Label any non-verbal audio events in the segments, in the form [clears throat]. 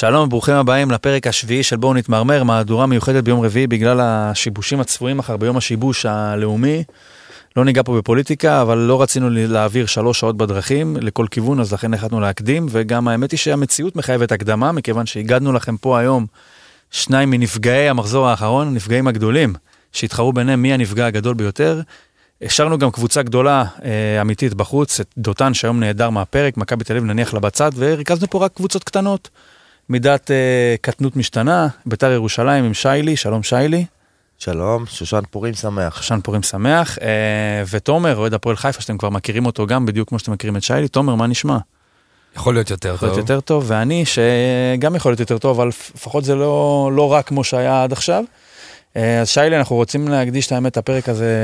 שלום וברוכים הבאים לפרק השביעי של בואו נתמרמר, מהדורה מיוחדת ביום רביעי בגלל השיבושים הצפויים מחר ביום השיבוש הלאומי. לא ניגע פה בפוליטיקה, אבל לא רצינו להעביר שלוש שעות בדרכים לכל כיוון, אז לכן החלטנו להקדים, וגם האמת היא שהמציאות מחייבת הקדמה, מכיוון שהגדנו לכם פה היום שניים מנפגעי המחזור האחרון, הנפגעים הגדולים, שהתחרו ביניהם מי הנפגע הגדול ביותר. השארנו גם קבוצה גדולה אה, אמיתית בחוץ, את דותן שהיום נעדר מהפרק, מכבי תל אביב נניח לה בצד, וריכזנו פה רק קבוצות קטנות. מידת אה, קטנות משתנה, ביתר ירושלים עם שיילי, שלום שיילי. שלום, שושן פורים שמח. שושן פורים שמח, אה, ותומר, אוהד הפועל חיפה, שאתם כבר מכירים אותו גם בדיוק כמו שאתם מכירים את שיילי, תומר, מה נשמע? יכול להיות יותר יכול טוב. להיות יותר טוב, ואני, שגם יכול להיות יותר טוב, אבל לפחות זה לא, לא רק כמו שהיה עד עכשיו. אה, אז שיילי, אנחנו רוצים להקדיש את האמת, הפרק הזה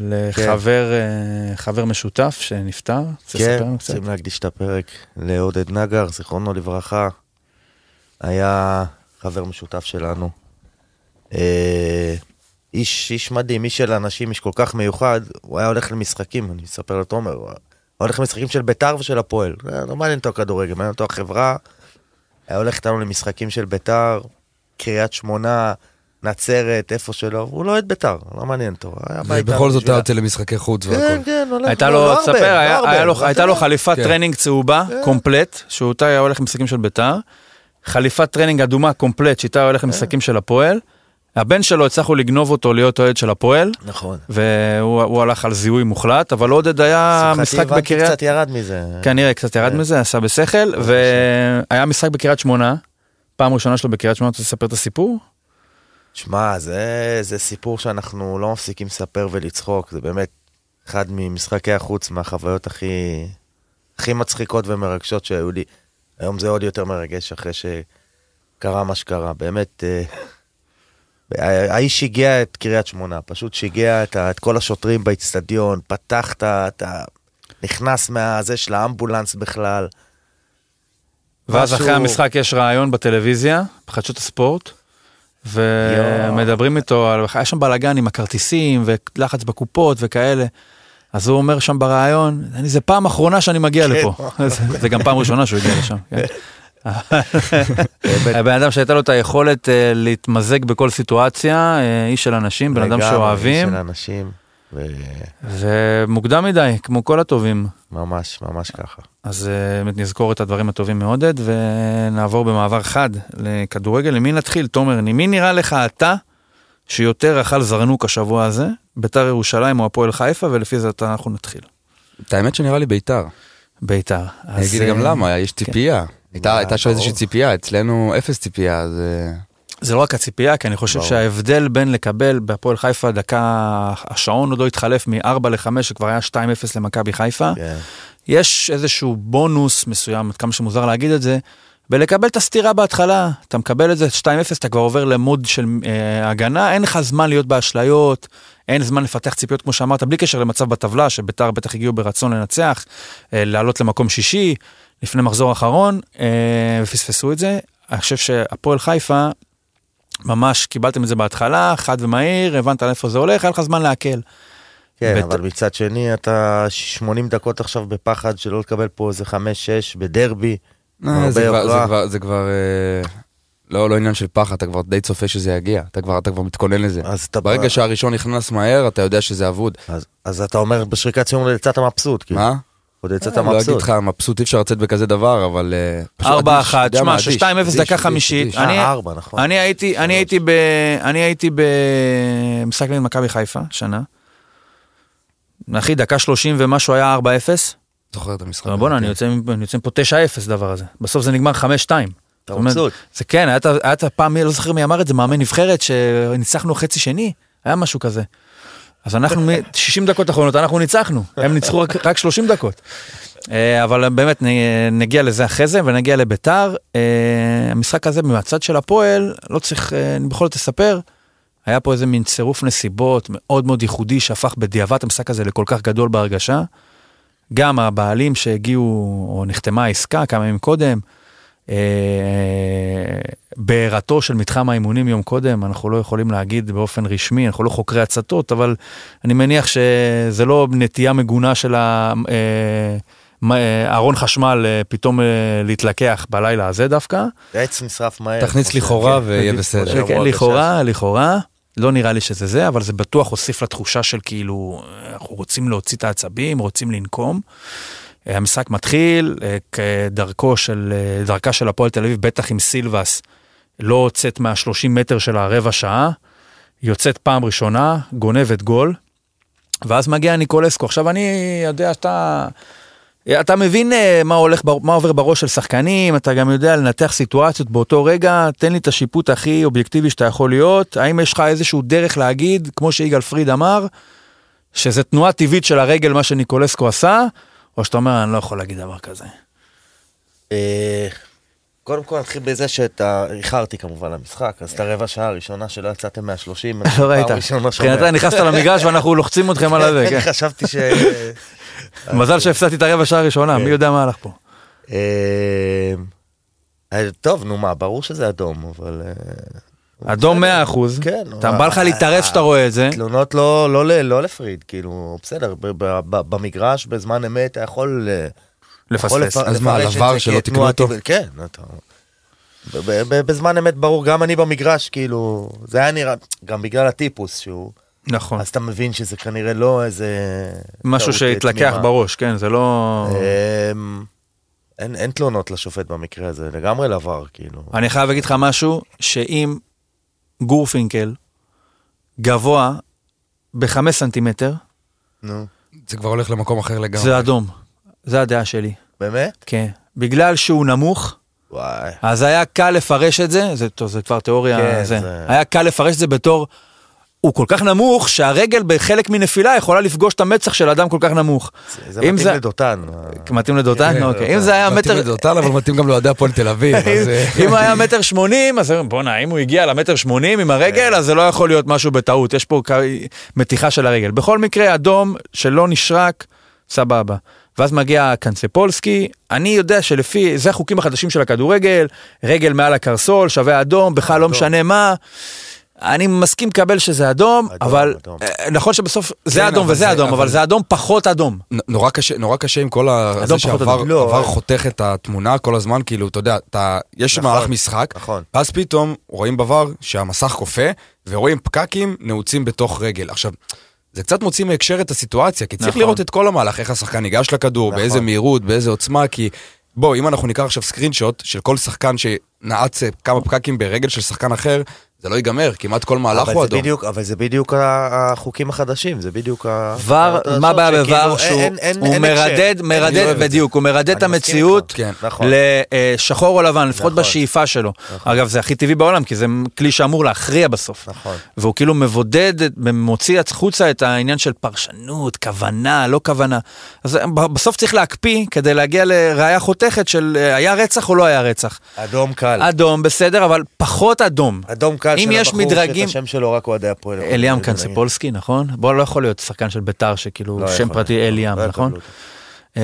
לחבר אה, חבר משותף שנפטר. כן? רוצים להקדיש את הפרק לעודד נגר, זיכרונו לברכה. היה חבר משותף שלנו. איש, איש מדהים, איש של אנשים, איש כל כך מיוחד. הוא היה הולך למשחקים, אני אספר לתומר, הוא היה הולך למשחקים של ביתר ושל הפועל. אה, לא מעניין אותו הכדורגל, מעניין אותו החברה. היה הולך איתנו למשחקים של ביתר, קריית שמונה, נצרת, איפה שלא, הוא לא אוהד ביתר, לא מעניין אותו. היה ובכל זאת בשביל אתה ה- יוצא למשחקי חוץ כן, והכל. כן, הולך, הייתה לא- לו, לא תספר, לא היה- היה הייתה לו יודע. חליפת כן. טרנינג צהובה, קומפלט, שאותה היה הולך למשחקים של ביתר, חליפת טרנינג אדומה קומפלט, שאיתה היה הולך למשחקים של הפועל. הבן שלו, הצלחנו לגנוב אותו להיות אוהד של הפועל, נכון. והוא הוא הלך על זיהוי מוחלט, אבל עודד היה משחק הבנתי, בקריית... קצת ירד מזה. כנראה קצת ירד כן. מזה, עשה בשכל, והיה משחק בקריית שמונה, פעם ראשונה שלו בקריית שמונה, אתה רוצה לספר את הסיפור? שמע, זה, זה סיפור שאנחנו לא מפסיקים לספר ולצחוק, זה באמת אחד ממשחקי החוץ, מהחוויות הכי, הכי מצחיקות ומרגשות שהיו לי. היום זה עוד יותר מרגש אחרי שקרה מה שקרה. באמת, אה, האיש שיגע את קריית שמונה, פשוט שיגע את, את כל השוטרים באיצטדיון, פתח את ה... את ה- נכנס מהזה של האמבולנס בכלל. ואז משהו- אחרי המשחק יש ראיון בטלוויזיה, בחדשות הספורט, ומדברים איתו, על- היה שם בלאגן עם הכרטיסים ולחץ בקופות וכאלה. אז הוא אומר שם בריאיון, "אני- זה פעם אחרונה שאני מגיע כן. לפה. [laughs] זה- זה גם פעם ראשונה שהוא הגיע לשם. [laughs] כן. [laughs] הבן אדם שהייתה לו את היכולת אה, להתמזג בכל סיטואציה, אה, איש של אנשים, בן אדם שאוהבים, איש של אנשים, ומוקדם מדי, כמו כל הטובים. וממש, ממש ככה. אז אה, באמת נזכור את הדברים הטובים מעודד ונעבור במעבר חד לכדורגל. למי נתחיל? תומר, מי נראה לך אתה שיותר אכל זרנוק השבוע הזה? ביתר ירושלים או הפועל חיפה ולפי זה אנחנו נתחיל. את האמת שנראה לי ביתר. ביתר. אני אגיד גם למה, יש ציפייה. הייתה הייתה שם איזושהי ציפייה, אצלנו אפס ציפייה, אז... אה, זה לא רק הציפייה, כי אני חושב ברור. שההבדל בין לקבל בהפועל חיפה דקה, השעון עוד לא התחלף מ-4 ל-5, שכבר היה 2-0 למכבי חיפה. כן. יש איזשהו בונוס מסוים, עד כמה שמוזר להגיד את זה, בלקבל את הסתירה בהתחלה. אתה מקבל את זה 2-0, אתה כבר עובר למוד של אה, הגנה, אין לך זמן להיות באשליות, אין זמן לפתח ציפיות, כמו שאמרת, בלי קשר למצב בטבלה, שביתר בטח הגיעו ברצון לנצח, אה, לעלות למקום שישי, לפני מחזור אחרון, אה, ופספסו את זה. אני חושב שהפועל חיפה, ממש קיבלתם את זה בהתחלה, חד ומהיר, הבנת לאיפה זה הולך, היה לך זמן להקל. כן, בית- אבל מצד שני אתה 80 דקות עכשיו בפחד שלא לקבל פה איזה 5-6 בדרבי. אה, זה כבר-. זה כבר, זה כבר, אה, לא, לא עניין של פחד, אתה כבר די צופה שזה יגיע, אתה כבר, אתה כבר מתכונן לזה. אז אתה... ברגע שהראשון נכנס מהר, אתה יודע שזה אבוד. אז, אז אתה אומר בשריקת סיום יצאת מבסוט, כאילו. מה? עוד יצאת אה, לא אגיד מבסוט. לך, מבסוט אי אפשר לצאת בכזה דבר, אבל... אה, פשוט ארבע אדיש, אחת, אתה יודע מה, שמע, אדיש, 2-0 אדיש, דקה חמישית. אני- אה, ארבע, נכון. אני הייתי, אני הייתי ב... אני הייתי במשחק נגד מכבי חיפה, שנה. אחי, דקה 30 ומשהו היה 4-0. זוכר את המשחק. בואנה, כן. אני יוצא אני יוצא פה 9-0 דבר הזה. בסוף זה נגמר 5-2. אתה מבסוט. זה כן, היה את הפעם, מי- לא זוכר מי אמר את זה, מאמן נבחרת, שניצחנו חצי שני, היה משהו כזה. אז אנחנו, מ- [laughs] 60 דקות אחרונות, אנחנו ניצחנו, הם ניצחו רק, רק 30 דקות. אה, אבל באמת נגיע לזה אחרי זה ונגיע לביתר. אה, המשחק הזה מהצד של הפועל, לא צריך, אה, אני בכל זאת אספר, היה פה איזה מין צירוף נסיבות מאוד מאוד ייחודי שהפך בדיעבד המשחק הזה לכל כך גדול בהרגשה. גם הבעלים שהגיעו, או נחתמה העסקה כמה ימים קודם, בעירתו של מתחם האימונים יום קודם, אנחנו לא יכולים להגיד באופן רשמי, אנחנו לא חוקרי הצתות, אבל אני מניח שזה לא נטייה מגונה של ה- אה, אה, ארון חשמל אה, פתאום אה, להתלקח בלילה הזה דווקא. העץ נשרף מהר. תכניס לכאורה ויהיה בדיוק, בסדר. כן, לכאורה, לכאורה, לא נראה לי שזה זה, אבל זה בטוח הוסיף לתחושה של כאילו, אנחנו רוצים להוציא את העצבים, רוצים לנקום. המשחק מתחיל, אה, כדרכו של, אה, דרכה של הפועל תל אביב, בטח עם סילבס, לא יוצאת מה-30 מטר של הרבע שעה, יוצאת פעם ראשונה, גונבת גול, ואז מגיע ניקולסקו. עכשיו אני יודע שאתה... אתה מבין אה, מה הולך, מה עובר בראש של שחקנים, אתה גם יודע לנתח סיטואציות באותו רגע, תן לי את השיפוט הכי אובייקטיבי שאתה יכול להיות, האם יש לך איזשהו דרך להגיד, כמו שיגאל פריד אמר, שזה תנועה טבעית של הרגל, מה שניקולסקו עשה, או שאתה אומר, אני לא יכול להגיד דבר כזה. אה, קודם כל נתחיל בזה שאתה איחרתי כמובן למשחק, אז את הרבע שעה הראשונה שלא יצאתם מהשלושים, לא ראית, מבחינתה נכנסת למגרש ואנחנו לוחצים אתכם על הזה, [laughs] כן. חשבתי ש... [laughs] מזל שהפסדתי את הרבע שעה הראשונה, כן. מי יודע מה הלך פה. אה, אה, טוב, נו מה, ברור שזה אדום, אבל... אדום 100 אחוז, כן. אתה בא לך להתערב שאתה רואה את זה, תלונות לא, לא, ל- לא לפריד, כאילו, בסדר, ב- ב- ב- במגרש בזמן אמת אתה יכול... אה, יכול לפספס. לפ- אז מה, זה שלא תיקנו אותו? כן, אתה... ב- ב- ב- בזמן אמת ברור, גם אני במגרש, כאילו, זה היה נראה, גם בגלל הטיפוס שהוא, נכון, אז אתה מבין שזה כנראה לא איזה... משהו אה, שהתלקח תמימה. בראש, כן, זה לא... אמ, אין, אין תלונות לשופט במקרה הזה, לגמרי לעבר, כאילו. אני חייב להגיד לך משהו, שאם גורפינקל גבוה בחמש סנטימטר, נו, זה כבר הולך למקום אחר לגמרי. זה אדום. זה הדעה שלי, באמת? כן. בגלל שהוא נמוך, וואי. אז היה קל לפרש את זה, זה, טוב, זה כבר תיאוריה, כן, זה. זה- היה קל לפרש את זה בתור, הוא כל כך נמוך, שהרגל בחלק מנפילה יכולה לפגוש את המצח של אדם כל כך נמוך. זה- מתאים זה- לדותן. מתאים לדותן? כן, אוקיי. אם זה היה מתאים מטר... לדותן, אבל מתאים גם לאוהדי הפועל תל אביב. אה, אם היה מטר שמונים, אז בואנה, אם הוא הגיע למטר שמונים עם הרגל, אז זה לא יכול להיות משהו בטעות, יש פה מתיחה של הרגל. בכל מקרה, אדום שלא נשרק, סבבה. ואז מגיע קנצפולסקי, אני יודע שלפי, זה החוקים החדשים של הכדורגל, רגל מעל הקרסול, שווה אדום, בכלל לא. משנה מה. אני מסכים לקבל שזה אדום, אדום, אבל אדום. אה, נכון שבסוף זה כן, אדום וזה זה- אדום, אבל אבל- זה אדום פחות אדום. נ- נורא קשה, נורא קשה עם כל ה... אדום זה פחות שעבר אדום. לא, אה. חותך את התמונה כל הזמן, כאילו, אתה יודע, אתה, יש נכון, מהלך משחק, נכון. ואז פתאום רואים בVAR שהמסך קופא, ורואים פקקים נעוצים בתוך רגל. עכשיו, זה קצת מוציא מהקשר את הסיטואציה, כי צריך נכון. לראות את כל המהלך, איך השחקן ניגש לכדור, נכון. באיזה מהירות, באיזה עוצמה, כי... בוא, אם אנחנו ניקח עכשיו סקרין שוט של כל שחקן שנעץ אה, כמה פקקים ברגל של שחקן אחר, זה לא ייגמר, כמעט כל מהלך הוא אדום. בדיוק, אבל זה בדיוק החוקים החדשים, זה בדיוק ה... ור, מה הבעיה שכאילו בוואר שהוא אין- אין- הוא אין. מרדד, אני מרדד, זה. בדיוק, הוא מרדד את המציאות. כן. נכון. לשחור או לבן, לפחות נכון. בשאיפה שלו. נכון. אגב, זה הכי טבעי בעולם, כי זה כלי שאמור להכריע בסוף. נכון. והוא כאילו מבודד, מוציא החוצה את העניין של פרשנות, כוונה, לא כוונה. אז ב- בסוף צריך להקפיא כדי להגיע לראייה חותכת של אה, היה רצח או לא היה רצח. אדום קל. אדום, בסדר, אבל פחות אדום. אדום קל אם יש הבחור מדרגים- שאת השם שלו רק אוהדי הפועל. אליאם נגיד. קנצפולסקי, נכון? בוא, לא יכול להיות שחקן של ביתר שכאילו לא שם יכול. פרטי אליאם, לא נכון? אמ,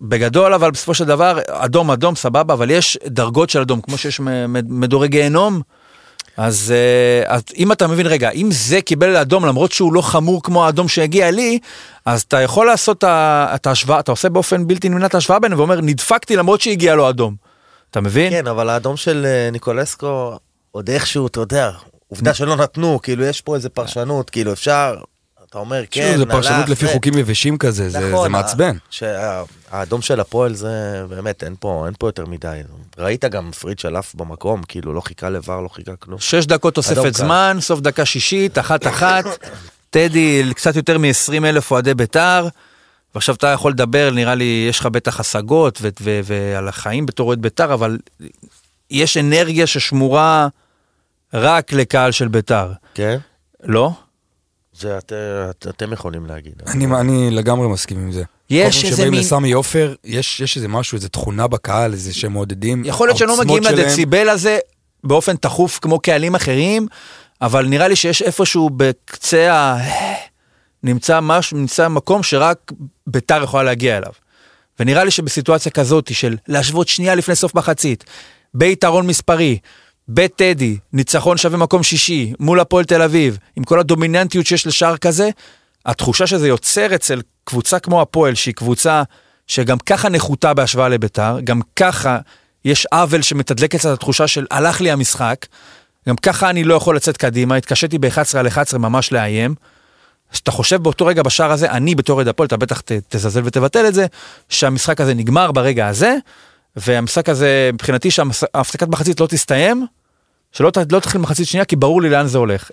בגדול אבל בסופו של דבר אדום אדום סבבה אבל יש דרגות של אדום כמו שיש מדורי גיהנום. אז, אה, אז אם אתה מבין רגע אם זה קיבל אדום למרות שהוא לא חמור כמו האדום שהגיע לי אז אתה יכול לעשות את ההשוואה אתה עושה באופן בלתי נמנע את ההשוואה ביניהם ואומר נדפקתי למרות שהגיע לו אדום. אתה מבין? כן, אבל האדום של אה, ניקולסקו, עוד איכשהו, אתה יודע, עובדה שלא נתנו, כאילו יש פה איזה פרשנות, כאילו אפשר, אתה אומר, כן, כן, זה פרשנות הלך, לפי. חוקים יבשים כזה, זה נכון, מעצבן. האדום של הפועל זה באמת אין פה יותר מדי ראית גם פריד שלף במקום כאילו לא חיכה לבר לא חיכה כלום. שש דקות תוספת. זמן סוף דקה שישית אחת אחת. [coughs] טדי קצת יותר מ-20 אלף אוהדי בית"ר. ועכשיו אתה יכול לדבר נראה לי יש לך בטח השגות ועל החיים בתור אוהד בית"ר אבל יש אנרגיה ששמורה רק לקהל של בית"ר. כן? לא? זה את, את, אתם יכולים להגיד. אני, אני לגמרי מסכים עם זה. יש כל פעם איזה שבאים מין... לסמי עופר, יש, יש איזה משהו, איזה תכונה בקהל, איזה שהם מעודדים. יכול להיות שלא מגיעים שלהם. לדציבל הזה באופן תכוף כמו קהלים אחרים, אבל נראה לי שיש איפשהו בקצה ה... נמצא משהו, נמצא מקום שרק ביתר יכולה להגיע אליו. ונראה לי שבסיטואציה כזאת של להשוות שנייה לפני סוף מחצית, ביתרון מספרי, בטדי, ניצחון שווה מקום שישי, מול הפועל תל אביב, עם כל הדומיננטיות שיש לשער כזה, התחושה שזה יוצר אצל קבוצה כמו הפועל, שהיא קבוצה שגם ככה נחותה בהשוואה לביתר, גם ככה יש עוול שמתדלק אצל התחושה של הלך לי המשחק, גם ככה אני לא יכול לצאת קדימה, התקשיתי ב-11 על 11 ממש לאיים. אז אתה חושב באותו רגע בשער הזה, אני בתור אוהד הפועל, אתה בטח תזלזל ותבטל את זה, שהמשחק הזה נגמר ברגע הזה, והמשחק הזה, מבחינתי שההפסקת מחצית לא תסתיים, שלא ת- לא תתחיל מחצית שנייה, כי ברור לי לאן זה הולך.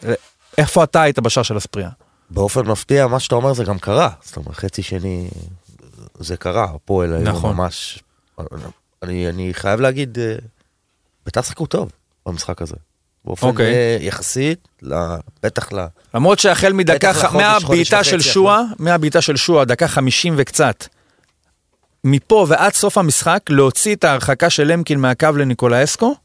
איפה אתה היית בשער של הספריה? באופן מפתיע, מה שאתה אומר זה גם קרה. זאת אומרת, חצי שני, זה קרה, הפועל היו נכון. ממש... אני, אני חייב להגיד, אה, בית"ר שיחקו טוב במשחק הזה. באופן אוקיי. אה, יחסית, בטח ל... למרות שהחל מדקה, מהבעיטה של שועה, מהבעיטה של שועה, דקה 50 וקצת, מפה ועד סוף המשחק, להוציא את ההרחקה של למקין מהקו לניקולאסקו,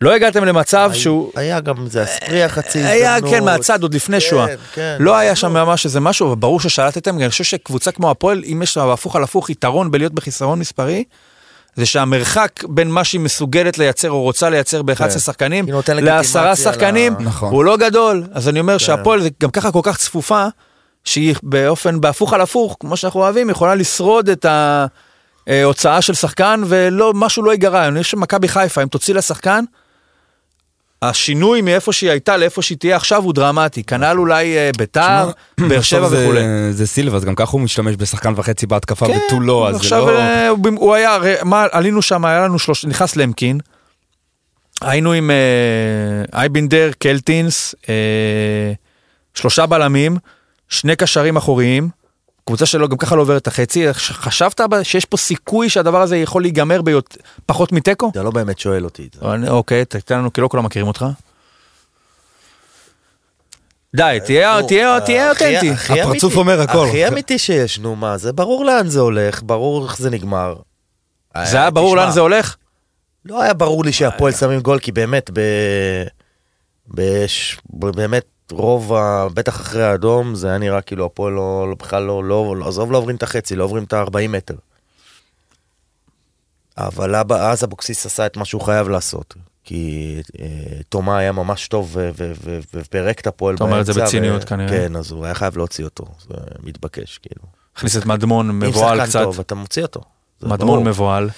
לא הגעתם למצב שהוא... היה גם זה הספרי החצי היה, הזדמנות. כן, מהצד, עוד לפני כן, שואה. כן. לא היה שם ממש איזה משהו, אבל ברור ששלטתם, אני חושב שקבוצה כמו הפועל, אם יש לה הפוך על הפוך יתרון בלהיות בחיסרון מספרי, זה שהמרחק בין מה שהיא מסוגלת לייצר או רוצה לייצר ב-11 כן. שחקנים, לעשרה שחקנים, נכון. הוא לא גדול. אז אני אומר שהפועל זה גם ככה כל כך צפופה, שהיא באופן, בהפוך על הפוך, כמו שאנחנו אוהבים, יכולה לשרוד את ההוצאה של שחקן, ולא, משהו לא ייגרע. אני חושב שמכבי חיפה, אם תוציא לה שחקן, השינוי מאיפה שהיא הייתה לאיפה שהיא תהיה עכשיו הוא דרמטי. כנ"ל אולי אה, ביתר, [clears throat] באר שבע עכשיו זה- וכולי. זה סילבס, גם ככה הוא משתמש בשחקן וחצי בהתקפה כן, ותו לא, אז זה עכשיו לא... אה, הוא היה, מה, עלינו שם, היה לנו שלוש, נכנס למקין, היינו עם אה, אייבינדר, קלטינס, אה, שלושה בלמים, שני קשרים אחוריים, קבוצה שלו גם ככה לא עוברת את החצי, חשבת שיש פה סיכוי שהדבר הזה יכול להיגמר בפחות מתיקו? אתה לא באמת שואל אותי את זה. אני- אוקיי, תתן לנו, כי לא כולם מכירים אותך. די, תהיה אה, תהיה הכי- אותנטי. הפרצוף אומר הכל. הכי אמיתי שיש, נו מה, זה ברור לאן זה הולך, ברור איך זה נגמר. זה היה ברור לאן זה הולך? לא היה ברור לי שהפועל שמים גול, כי באמת. באמת, רוב ה... בטח אחרי האדום, זה היה נראה כאילו הפועל לא, לא בכלל לא, לא, לא, עזוב, לא עוברים את החצי, לא עוברים את ה-40 מטר. אבל אבא- אז אבוקסיס עשה את מה שהוא חייב לעשות. כי אה, תומה היה ממש טוב ופירק את הפועל אתה אומר את זה באמצע, בציניות ו- כנראה. כן, אז הוא היה חייב להוציא אותו, זה מתבקש, כאילו. הכניס את מדמון אם מבוהל שחקן קצת, טוב, אתה מוציא אותו. מדמון. מבוהל.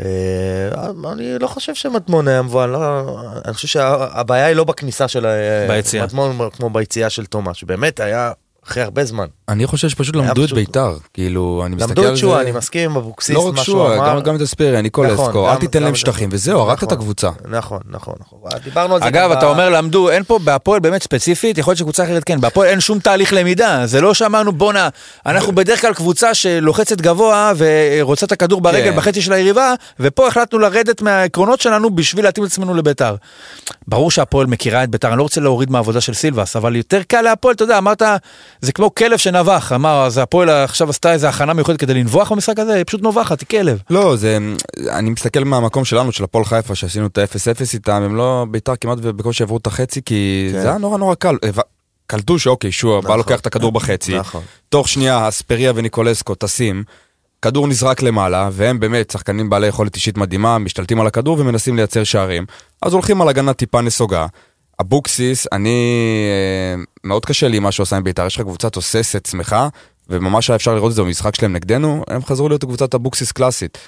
אה, אני לא חושב שמדמון היה מבוהל, לא, אני חושב שהבעיה היא לא בכניסה של אה. מדמון כמו ביציאה של תומא, שבאמת היה אחרי הרבה זמן. אני חושב שפשוט למדו את ביתר, כאילו, אני מסתכל למדו על את זה... שואה, אני מסכים עם אבוקסיס, לא רק מה שהוא שואה, אמר. גם- גם את אספריה, ניקולסקו, נכון, אל גם- תיתן להם את- שטחים, וזהו, הרגת את נכון. הקבוצה. נכון, נכון, נכון. דיברנו על זה אגב, אתה אומר למדו, אין פה, בהפועל באמת ספציפית, יכול להיות שקבוצה אחרת כן, בהפועל אין שום תהליך למידה, זה לא שאמרנו בואנה, אנחנו בדרך כלל קבוצה שלוחצת גבוה ורוצה את הכדור ברגל כן. בחצי של היריבה, ופה החלטנו לרדת מהעקרונות שלנו בשביל להתאים את עצמנו לביתר. ברור שהפועל מכירה את ביתר, אני לא רוצה להוריד מהעבודה של סילבס, אבל יותר קל להפועל, אתה יודע, אמרת, זה כמו כלב שנבח, אמר, אז הפועל עכשיו עשתה איזה הכנה מיוחדת כדי לנבוח במשחק הזה, היא פשוט נובחת, היא כלב. לא, זה, אני מסתכל מהמקום שלנו, של הפועל חיפה, שעשינו את ה-0-0 איתם, הם לא, ביתר כמעט ובקושי עברו את החצי, כי כן. זה היה נורא נורא קל. הבא- קלטו שאוקיי, שועה בא נכון. לוקח את הכדור בחצי, נכון. תוך שנייה אספריה וניקולסקו טסים, כדור נזרק למעלה, והם באמת שחקנים בעלי יכולת אישית מדהימה, משתלטים על הכדור ומנסים לייצר שערים. אז הולכים על הגנה טיפה נסוגה. אבוקסיס, אני... אה, מאוד קשה לי מה שהוא עשה עם בית"ר, יש לך קבוצה תוססת, שמחה, וממש היה אפשר לראות את זה במשחק שלהם נגדנו, הם חזרו להיות קבוצת אבוקסיס קלאסית.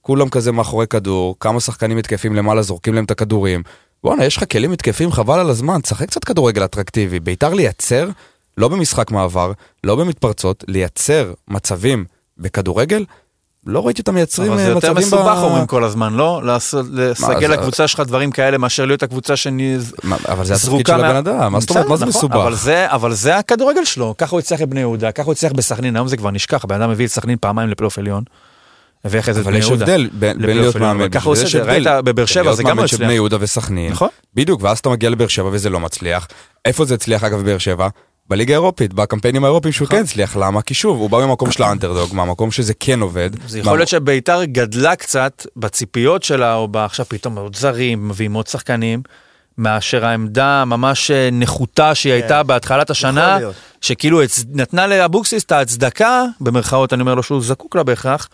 כולם כזה מאחורי כדור, כמה שחקנים מתקפים למעלה, זורקים להם את הכדורים. בואנה, יש לך כלים מתקפים, חבל על הזמן, תשחק קצת כדורגל אטרקטיבי. בית"ר לייצר, לא במשחק מעבר, לא במתפרצות, לייצר מצבים בכדורגל, לא ראיתי אותם מייצרים אבל אה, זה יותר מצבים מסובך ב... אומרים כל הזמן, לא? לסגל לקבוצה שלך דברים כאלה מאשר להיות הקבוצה שאני... מה, אבל זה התפקיד זרוקה של מה- הבן אדם, מה זאת אומרת, מה זה נכון, מסובך? אבל זה, אבל זה הכדורגל שלו, ככה הוא הצליח לבני יהודה, ככה הוא הצליח בסכנין, היום זה כבר נשכח, הבן אדם הביא את סכנין פעמיים לפלייאוף עליון. אחרי זה את אבל בני יש יהודה. הבדל בין להיות מאמן, אבל ככה הוא עושה את זה. ראית בבאר שבע להיות זה גם לא מאמן של הצליח. בני יהודה וסכנין, נכון. בדיוק, ואז אתה מגיע לבאר שבע וזה לא מצליח. איפה זה הצליח אגב בבאר שבע? בליגה האירופית, בקמפיינים האירופיים שהוא נכון. כן הצליח, למה? כי שוב, הוא בא ממקום של האנדרדוג, מהמקום שזה כן עובד. זה יכול להיות שביתר גדלה קצת בציפיות שלה, או עכשיו פתאום עוד זרים, מביאים עוד שחקנים, מאשר העמדה ממש אה, נחותה שהיא הייתה בהתחלת השנה, כן. שכאילו נתנה לאבוקסיס את ההצדקה, במרכאות אני אומר לו שהוא זקוק לה בהכרח,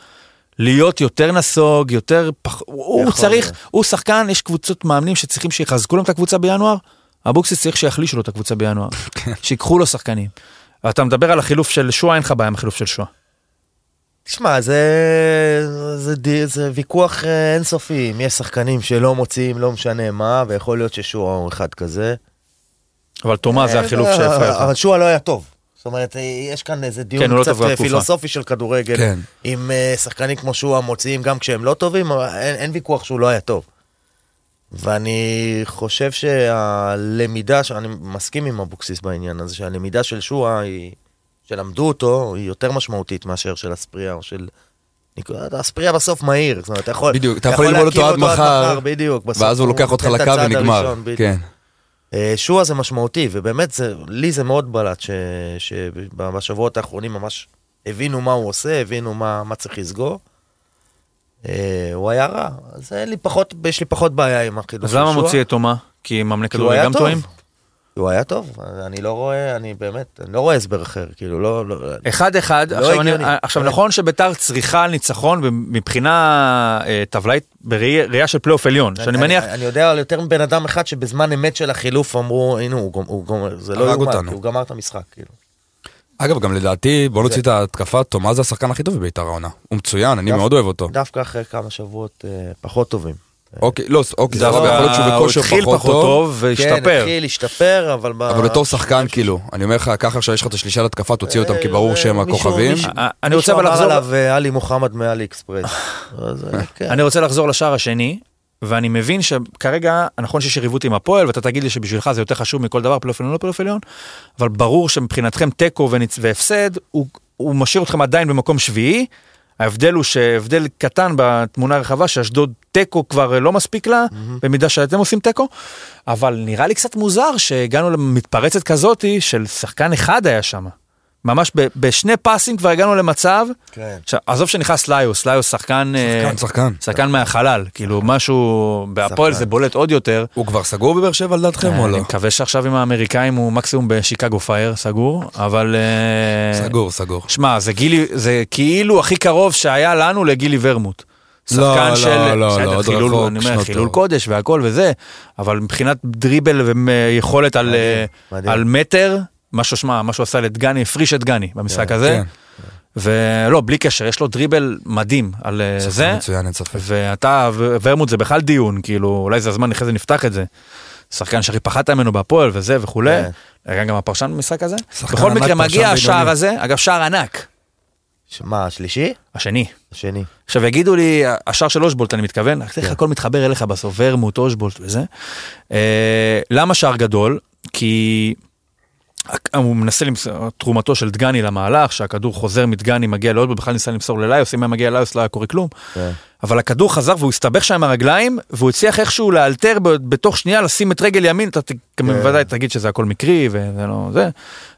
להיות יותר נסוג, יותר פח... הוא צריך, להיות. הוא שחקן, יש קבוצות מאמנים שצריכים שיחזקו להם את הקבוצה בינואר, אבוקסיס צריך שיחלישו לו את הקבוצה בינואר, [laughs] כן. שיקחו לו שחקנים. אתה מדבר על החילוף של שועה, אין לך בעיה עם החילוף של שועה. תשמע, זה, זה, די- זה ויכוח אה, אינסופי, אם יש שחקנים שלא מוציאים, לא משנה מה, ויכול להיות ששועה הוא אחד כזה. אבל תומה זה אה, החילוף אה, שהפריע אבל לך. שועה לא היה טוב. זאת אומרת, יש כאן איזה כן, דיון הוא לא קצת בתקופה. פילוסופי של כדורגל. כן. אה, שחקנים כמו שועה מוציאים גם כשהם לא טובים, אבל אין, אין ויכוח שהוא לא היה טוב. ואני חושב שהלמידה, ש- אני מסכים עם אבוקסיס בעניין הזה, שהלמידה של שועה היא, שלמדו אותו, היא יותר משמעותית מאשר של אספריה או של... אספריה בסוף מהיר, זאת אומרת, אתה יכול, בדיוק, אתה יכול ללמוד אותו עד מחר, בדיוק, בסוף ואז הוא לוקח אותך לקו ונגמר. הראשון. כן. אה, שועה זה משמעותי, ובאמת, זה, לי זה מאוד בלט ש- שבשבועות האחרונים ממש הבינו מה הוא עושה, הבינו מה, מה צריך לסגור. אה, הוא היה רע, אז אין לי פחות, יש לי פחות בעיה עם החילוף אז של למה שועה. מוציא את תומה? כי מאמני כדורגל היה גם. טועים? הוא היה טוב, אני לא רואה, אני באמת, אני לא רואה הסבר אחר, כאילו, לא... לא אחד אחד, לא עכשיו, אני. עכשיו. נכון שביתר צריכה ניצחון מבחינה אה, טבלאית בראייה של פלייאוף עליון, שאני מניח, אני, אני יודע על יותר מבן אדם אחד שבזמן אמת של החילוף אמרו, הנה, הוא, גומ- הוא גומר, זה לא יאומן, הוא גמר את המשחק, כאילו. אגב, גם לדעתי, בוא נוציא את ההתקפה, תומה זה השחקן הכי טוב בביתר העונה. הוא מצוין, אני מאוד אוהב אותו. דווקא אחרי כמה שבועות אה, פחות טובים. אוקיי, לא, אוקיי, זה דווקא יכול להיות שהוא הוא בכושר התחיל פחות טוב. טוב כן, והשתפר. התחיל להשתפר, אבל... ב- אבל בתור שחקן, כאילו, אני אומר לך, ככה עכשיו יש לך את השלישה להתקפה, תוציא אותם, כי ברור אה, שהם מישהו- הכוכבים. מישהו- אני רוצה מישהו אבל אמר לחזור- עליו אה, עלי מוחמד מאלי אקספרס. [laughs] כן. אני רוצה לחזור לשער השני, ואני מבין שכרגע, נכון שיש יריבות עם הפועל, ואתה תגיד לי שבשבילך זה יותר חשוב מכל דבר, פלייאוף עליון לא פלייאוף עליון, אבל ברור שמבחינתכם תיקו והפסד, הוא, הוא משאיר אתכם עדיין במקום שביעי. ההבדל הוא שהבדל קטן בתמונה הרחבה, שאשדוד תיקו כבר לא מספיק לה, במידה שאתם עושים תיקו, אבל נראה לי קצת מוזר שהגענו למתפרצת כזאתי של שחקן אחד היה שם. ממש ב- בשני פסים כבר הגענו למצב, כן. עזוב שנכנס ליוס, ליוס שחקן, אה, שחקן, שחקן. שחקן מהחלל, כאילו משהו, בהפועל. זה בולט עוד יותר. הוא כבר סגור בבאר שבע לדעתכם או אני לא? מקווה שעכשיו עם האמריקאים הוא מקסימום בשיקגו פייר, סגור, אבל... אה, סגור, סגור. שמע, זה גילי, זה כאילו הכי קרוב שהיה לנו לגילי ורמוט. לא, שחקן לא, של, לא, לא, בסדר, עוד חילול, רחוק אני אומר, חילול. קודש והכל וזה, אבל מבחינת דריבל ויכולת על, אה. על מטר, משהו, שמע, מה שהוא עשה לדגני, הפריש את גני במשחק כן, הזה, כן. ולא, בלי קשר, יש לו דריבל מדהים על אה, זה, מצוין, אין ספק. ואתה, ורמוט זה בכלל דיון, כאילו, אולי זה הזמן, אחרי זה נפתח את זה. שחקן שהכי פחדת ממנו בהפועל וזה וכולי, כן. היה גם הפרשן במשחק הזה. בכל מקרה, מגיע השער. הזה, אגב, שער ענק, מה, השלישי? השני. השני. עכשיו יגידו לי, השער של אושבולט אני מתכוון, איך כן. הכל מתחבר אליך בסוף, ורמוט, אושבולט וזה. אה, למה שער גדול? כי הוא מנסה למסור, תרומתו של דגני למהלך, שהכדור חוזר מדגני, מגיע לאושבולט, בכלל ניסה למסור לליוס, אם היה מגיע לליוס לא היה קורה כלום. כן. אבל הכדור חזר והוא הסתבך שם עם הרגליים, והוא הצליח איכשהו לאלתר בתוך שנייה לשים את רגל ימין, אתה ת- בוודאי תגיד שזה הכל מקרי וזה לא זה.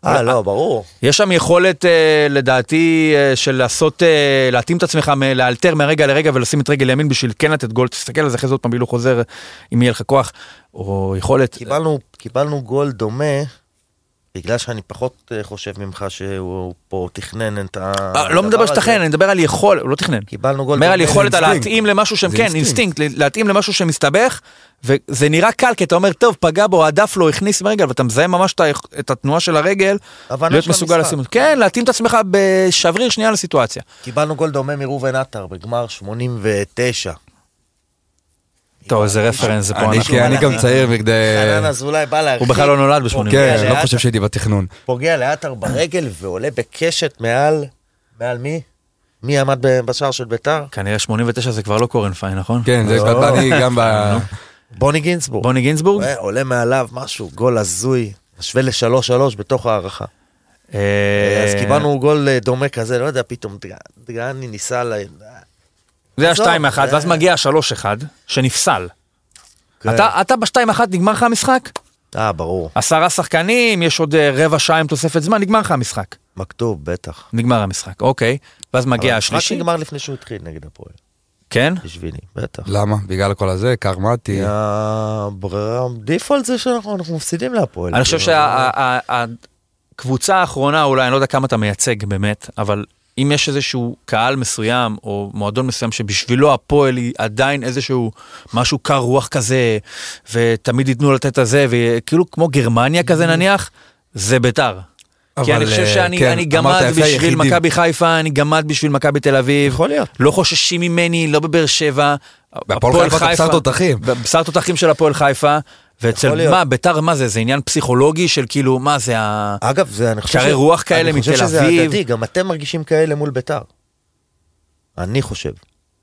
אה, לא, ברור. יש שם יכולת אה, לדעתי אה, של לעשות, אה, להתאים את עצמך, לאלתר מהרגע לרגע ולשים את רגל ימין בשביל כן לתת גול, תסתכל על זה אחרי זה עוד פעם חוזר, אם יהיה לך כוח, או יכולת. קיבלנו, קיבלנו גול דומה, בגלל שאני פחות אה, חושב ממך שהוא פה תכנן את ה... אה, לא מדבר שתכנן, אני מדבר על יכולת, הוא לא תכנן. קיבלנו גול אומר על. יכולת, על. להתאים למשהו שהם, כן, אינסטינקט. להתאים למשהו שמסתבך, וזה נראה קל, כי אתה אומר, טוב, פגע בו, הדף לו, הכניס ברגל, ואתה מזהה ממש את התנועה של הרגל, להיות מסוגל. לשים, כן, להתאים את עצמך בשבריר שנייה לסיטואציה. קיבלנו גול דומה מראובן עטר בגמר 89. טוב, איזה רפרנס זה פה אני אנחנו. כן, אני גם צעיר מכדי... חנן אזולאי בא להרחיק. הוא בכלל לא נולד ב-89. פוגע כן, לא חושב שהייתי בתכנון. פוגע לעטר ברגל ועולה בקשת מעל... מעל מי? מי עמד בשער של ביתר? כנראה 89 זה כבר לא קורן פיין, נכון? כן, זה לא. קטני גם ב... בוני גינצבורג. בוני גינזבורג? אה, עולה מעליו משהו, גול הזוי. משווה לשלוש שלוש בתוך ההערכה. אה, אז קיבלנו גול אה, דומה כזה, לא יודע, פתאום דג- דגני ניסה ל... זה ה-2-1, זה- ואז מגיע ה-3-1, שנפסל. כן. אתה אתה ב-2-1 נגמר לך המשחק? אה, ברור. עשרה שחקנים, יש עוד אה, רבע שעה עם תוספת זמן, נגמר לך המשחק. מכתוב, בטח. נגמר המשחק, אוקיי. ואז מגיע אבל המשחק השלישי. נגמר לפני שהוא התחיל נגד הפועל. כן? בשבילי, בטח. למה? בגלל כל הזה? קרמטי. הברירה, דיפולט זה שאנחנו אנחנו מפסידים להפועל. אני חושב כאילו, שהקבוצה האחרונה, אולי, אני לא יודע כמה אתה מייצג באמת, אבל אם יש איזשהו קהל מסוים, או מועדון מסוים, שבשבילו הפועל היא עדיין איזשהו משהו קר רוח כזה, ותמיד ייתנו לתת את הזה, וכאילו כמו גרמניה כזה נניח, זה ביתר. כי אני חושב אה, שאני כן, אני גמד בשביל. מכבי חיפה, אני גמד בשביל מכבי תל אביב. יכול להיות. לא חוששים ממני, לא בבאר שבע. בהפועל חיפה בשר תותחים. בשר תותחים של הפועל חיפה. ואצל. מה, ביתר, מה זה? זה עניין פסיכולוגי של כאילו, מה זה. אגב, זה, אני חושב קרי רוח כאלה אני חושב מתל שזה אביב. הדדי, גם אתם מרגישים כאלה מול ביתר. אני חושב.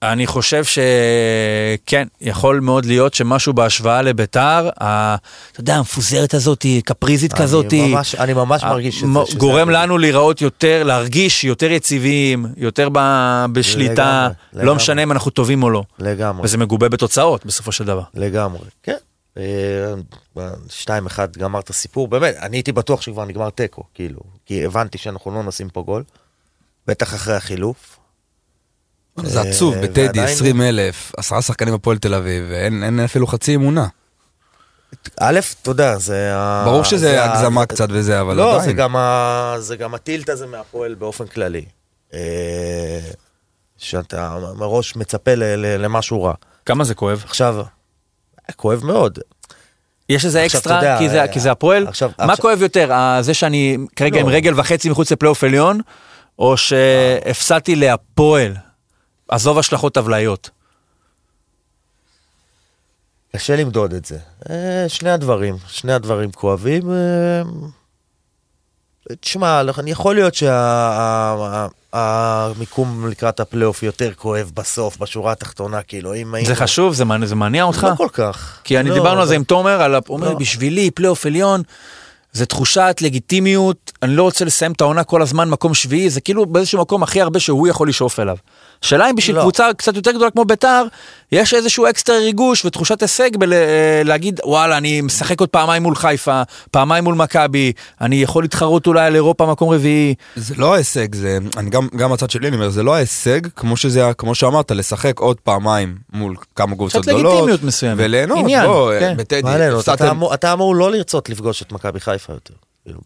אני חושב שכן, יכול מאוד להיות שמשהו בהשוואה לביתר, ה- אתה יודע, המפוזרת הזאת, היא קפריזית אני כזאת, ממש- אני ממש ה- מרגיש שזה- שזה גורם הדדי. לנו להיראות יותר, להרגיש יותר יציבים, יותר ב- בשליטה, לגמרי, לא לגמרי. משנה אם אנחנו טובים או לא. לגמרי. וזה מגובה בתוצאות בסופו של דבר. לגמרי, כן. אה, שתיים אחד גמר את הסיפור, באמת, אני הייתי בטוח שכבר נגמר תיקו, כאילו, כי הבנתי שאנחנו לא נשים פה גול, בטח אחרי החילוף. זה עצוב, אה, בטדי, ועדיין- 20 אלף, עשרה שחקנים הפועל תל אביב, אין אפילו חצי אמונה. א', אתה יודע, זה. ברור זה שזה הגזמה זה- קצת וזה, אבל לא, זה עדיין. גם, ה... זה גם הטילט הזה מהפועל באופן כללי. אה, שאתה מראש מצפה ל... ל... למשהו רע. כמה זה כואב? עכשיו, כואב מאוד. יש איזה אקסטרה, יודע, כי זה- אה, כי זה הפועל? עכשיו- מה עכשיו- כואב יותר, ה- זה שאני כרגע לא. עם רגל וחצי מחוץ לפלייאוף עליון, או שהפסדתי להפועל? עזוב השלכות טבלאיות. קשה למדוד את זה. אה, שני הדברים, שני הדברים כואבים. אה, תשמע, יכול להיות שהמיקום לקראת הפלייאוף יותר כואב בסוף, בשורה התחתונה, כאילו, אם היינו... זה חשוב? זה מעניין- זה מניע אותך? לא כל כך. כי אני לא, דיברנו על זה אבל- עם תומר, על הוא אומר, לא. בשבילי פלייאוף עליון, זה תחושת לגיטימיות, אני לא רוצה לסיים את העונה כל הזמן מקום שביעי, זה כאילו באיזשהו מקום הכי הרבה שהוא יכול לשאוף אליו. השאלה אם בשביל לא. קבוצה קצת יותר גדולה כמו ביתר, יש איזשהו אקסטרה ריגוש ותחושת הישג בלהגיד, וואלה, אני משחק עוד פעמיים מול חיפה, פעמיים מול מכבי, אני יכול להתחרות אולי על אירופה מקום רביעי. זה לא ההישג, זה, אני גם, גם הצד שלי, אני אומר, זה לא ההישג, כמו שזה, כמו שאמרת, לשחק עוד פעמיים מול כמה קבוצות קצת גדולות. לגיטימיות מסוימת. וליהנות, עניין, בוא, כן. בטדי, מה עלינו, אתה אתה אמור לא לרצות לפגוש את מכבי חיפה יותר. כאילו,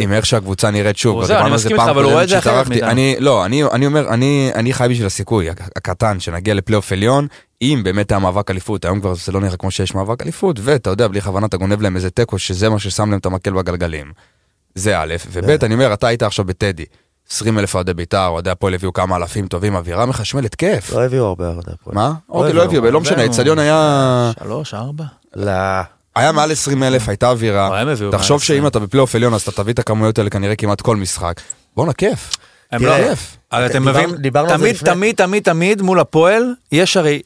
עם איך שהקבוצה, נראית שוב, דיברנו אני על זה מסכים פעם איתך, אבל הוא רואה קודמת את זה אחרת שהתערבתי. מאיתנו. אני, לא, אני, אני אומר, אני, אני חי בשביל הסיכוי הק- הקטן שנגיע לפלייאוף עליון, אם באמת היה מאבק אליפות, היום כבר זה לא נראה כמו שיש מאבק אליפות, ואתה יודע, בלי כוונה אתה גונב להם איזה תיקו, שזה מה ששם להם את המקל בגלגלים. זה א', וב', אני אומר, אתה היית עכשיו בטדי. 20 אלף אוהדי בית"ר, אוהדי הפועל הביאו כמה אלפים טובים, אווירה מחשמלת, כיף. לא הביאו הרבה אוהדי הפועל. מה? אוקיי, לא הביאו, לא משנה, האצטדיון היה... שלוש, ארבע. לא. היה מעל 20 אלף, הייתה אווירה. תחשוב מעל 20. שאם אתה בפלייאוף עליון, אז אתה תביא את הכמויות האלה כנראה כמעט כל משחק. בואנה, כיף. הם לא... כיף. אבל אתם דיבר- מבינים, דיברנו על זה תמיד. תמיד, תמיד, תמיד מול הפועל, יש הרי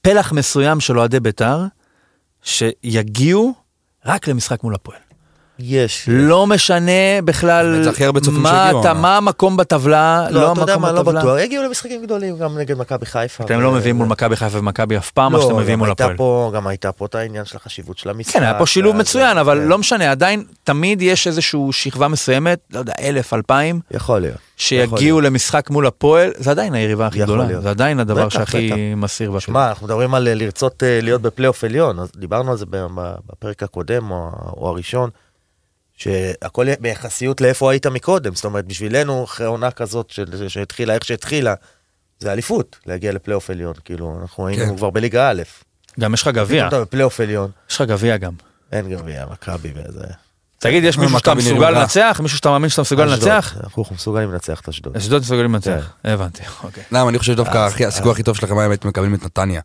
פלח מסוים של אוהדי בית"ר, שיגיעו רק למשחק מול הפועל. יש. לא משנה בכלל מה אתה. מה המקום בטבלה, לא, לא אתה יודע המקום מה, לא בטבלה. בטוח. הגיעו למשחקים גדולים גם נגד מכבי חיפה. אתם לא מביאים מול מכבי חיפה ומכבי אף פעם, מה לא, שאתם מביאים מול הפועל. פה- גם הייתה פה את העניין של החשיבות של המשחק. כן, היה פה שילוב מצוין, אבל כן. לא משנה, עדיין תמיד יש איזושהי שכבה מסוימת, לא יודע, אלף, אלפיים, יכול להיות. שיגיעו. למשחק מול הפועל, זה עדיין היריבה הכי גדולה. זה עדיין הדבר שהכי. מסעיר והכי... שמע, אנחנו מדברים על אה, לרצות אה, להיות בפלייאוף עליון, אז דיברנו על זה בפרק הקודם או הראשון, שהכל ביחסיות לאיפה היית מקודם, זאת אומרת, בשבילנו, אחרי עונה כזאת של- שהתחילה איך שהתחילה, זה אליפות, להגיע לפלייאוף עליון, כאילו, אנחנו היינו כן. כבר בליגה א', גם יש לך גביע, אתה בפלייאוף עליון, יש לך גביע גם. אין גביע, מכבי וזה. תגיד, יש מישהו שאתה מסוגל. לנצח? מישהו שאתה מאמין שאתה מסוגל. לנצח? אנחנו מסוגלים לנצח את אשדוד. אשדוד מסוגלים לנצח, הבנתי, אוקיי. למה, אני חושב שדווקא הסיכוי הכי טוב שלכם היה אם הייתם מקבלים את נתניה.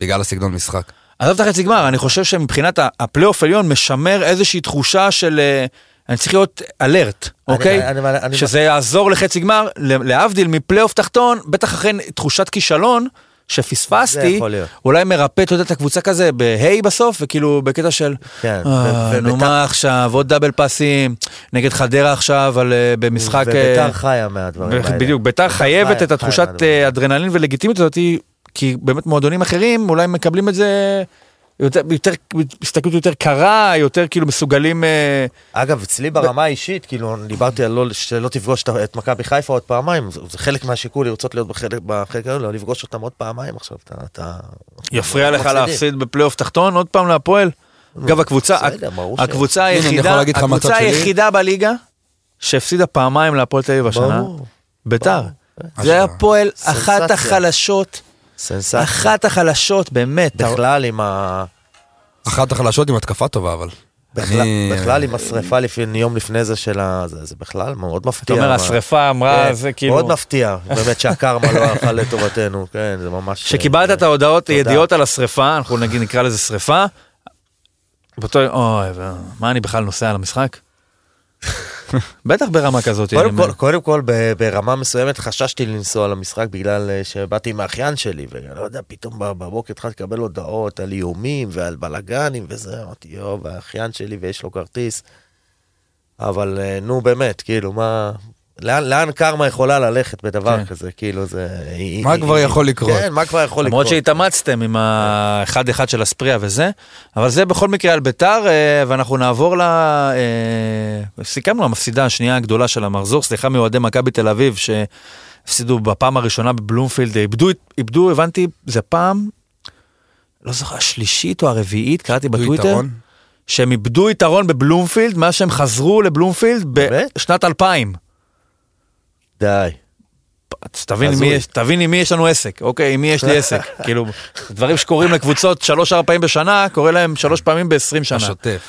בגלל הסגנון משחק. עזוב את החצי גמר, אני חושב שמבחינת הפלייאוף עליון משמר איזושהי תחושה של... אה, אני צריך להיות alert, אני- אוקיי? אני- אני- שזה יעזור לחצי גמר, להבדיל מפלייאוף תחתון, בטח אחרי תחושת כישלון שפספסתי. אולי מרפה, אתה יודע, את הקבוצה כזה ב high בסוף, וכאילו בקטע של, כן, "אה, ו- נו מה עכשיו, עוד double פאסים, נגד חדרה עכשיו, על, אה, במשחק... אה, וביתר חיה מהדברים האלה. בדיוק, ביתר חייבת את התחושת אה, אדרנלין ולגיטימיות הזאת, כי באמת מועדונים אחרים אולי מקבלים את זה יותר, יותר, הסתכלות יותר קרה, יותר כאילו מסוגלים... אה, אגב, אצלי ברמה האישית, כאילו, דיברתי על לא, שלא תפגוש את- מכבי חיפה עוד פעמיים, זה זה חלק מהשיקול לרצות להיות בחלק, בחלק הזה, לא לפגוש אותם עוד פעמיים עכשיו, אתה... אתה יפריע לך מפסידים. להפסיד בפלייאוף תחתון עוד פעם להפועל? אגב, הקבוצה, בסדר, ברור ש- הקבוצה היחידה, לך הקבוצה שלי. היחידה בליגה שהפסידה פעמיים להפועל תל אביב השנה. ביתר. זה הפועל אחת. החלשות, סנסציה. אחת החלשות, באמת. בכלל עם ה... אחת החלשות עם התקפה טובה, אבל. בכלל, אני- בכלל עם השריפה יום לפני זה של ה... זה, זה בכלל מאוד אתה מפתיע. אומר, מה- השריפה אמרה, כן, זה כאילו... מאוד מפתיע, באמת שהקרמה לא הלכה לטובתנו, כן, זה ממש... כשקיבלת את ההודעות. ידיעות על השריפה, אנחנו נגיד נקרא לזה שריפה, באותו, אוי, מה אני בכלל נוסע על המשחק? בטח ברמה כזאת. קודם כל. קודם כל ברמה מסוימת חששתי לנסוע למשחק בגלל אה, שבאתי עם האחיין שלי ולא יודע פתאום בבוקר התחלתי לקבל הודעות על איומים ועל בלאגנים וזה אמרתי יואו והאחיין שלי ויש לו כרטיס. אבל אה, נו באמת כאילו מה לאן, לאן קרמה יכולה ללכת בדבר כן. כזה כאילו זה מה היא- כבר היא- יכול לקרות? כן מה כבר יכול למרות לקרות שהתאמצתם עם האחד אחד של אספריה וזה, אבל זה בכל מקרה על ביתר, אה, ואנחנו נעבור ל... אה, סיכמנו המפסידה השנייה הגדולה של המחזור, סליחה מאוהדי מכבי תל אביב, שהפסידו בפעם הראשונה בבלומפילד, איבדו, איבדו, הבנתי, זה פעם, לא זוכר, השלישית או הרביעית, קראתי בטוויטר, יתרון. שהם איבדו יתרון בבלומפילד, מאז שהם חזרו לבלומפילד? בשנת 2000. די תבין עם. מי יש, תבין עם מי יש לנו עסק, אוקיי, עם מי יש לי עסק. [laughs] כאילו, דברים שקורים לקבוצות שלוש-ארבע פעמים בשנה, קורה להם שלוש פעמים בעשרים שנה. השוטף.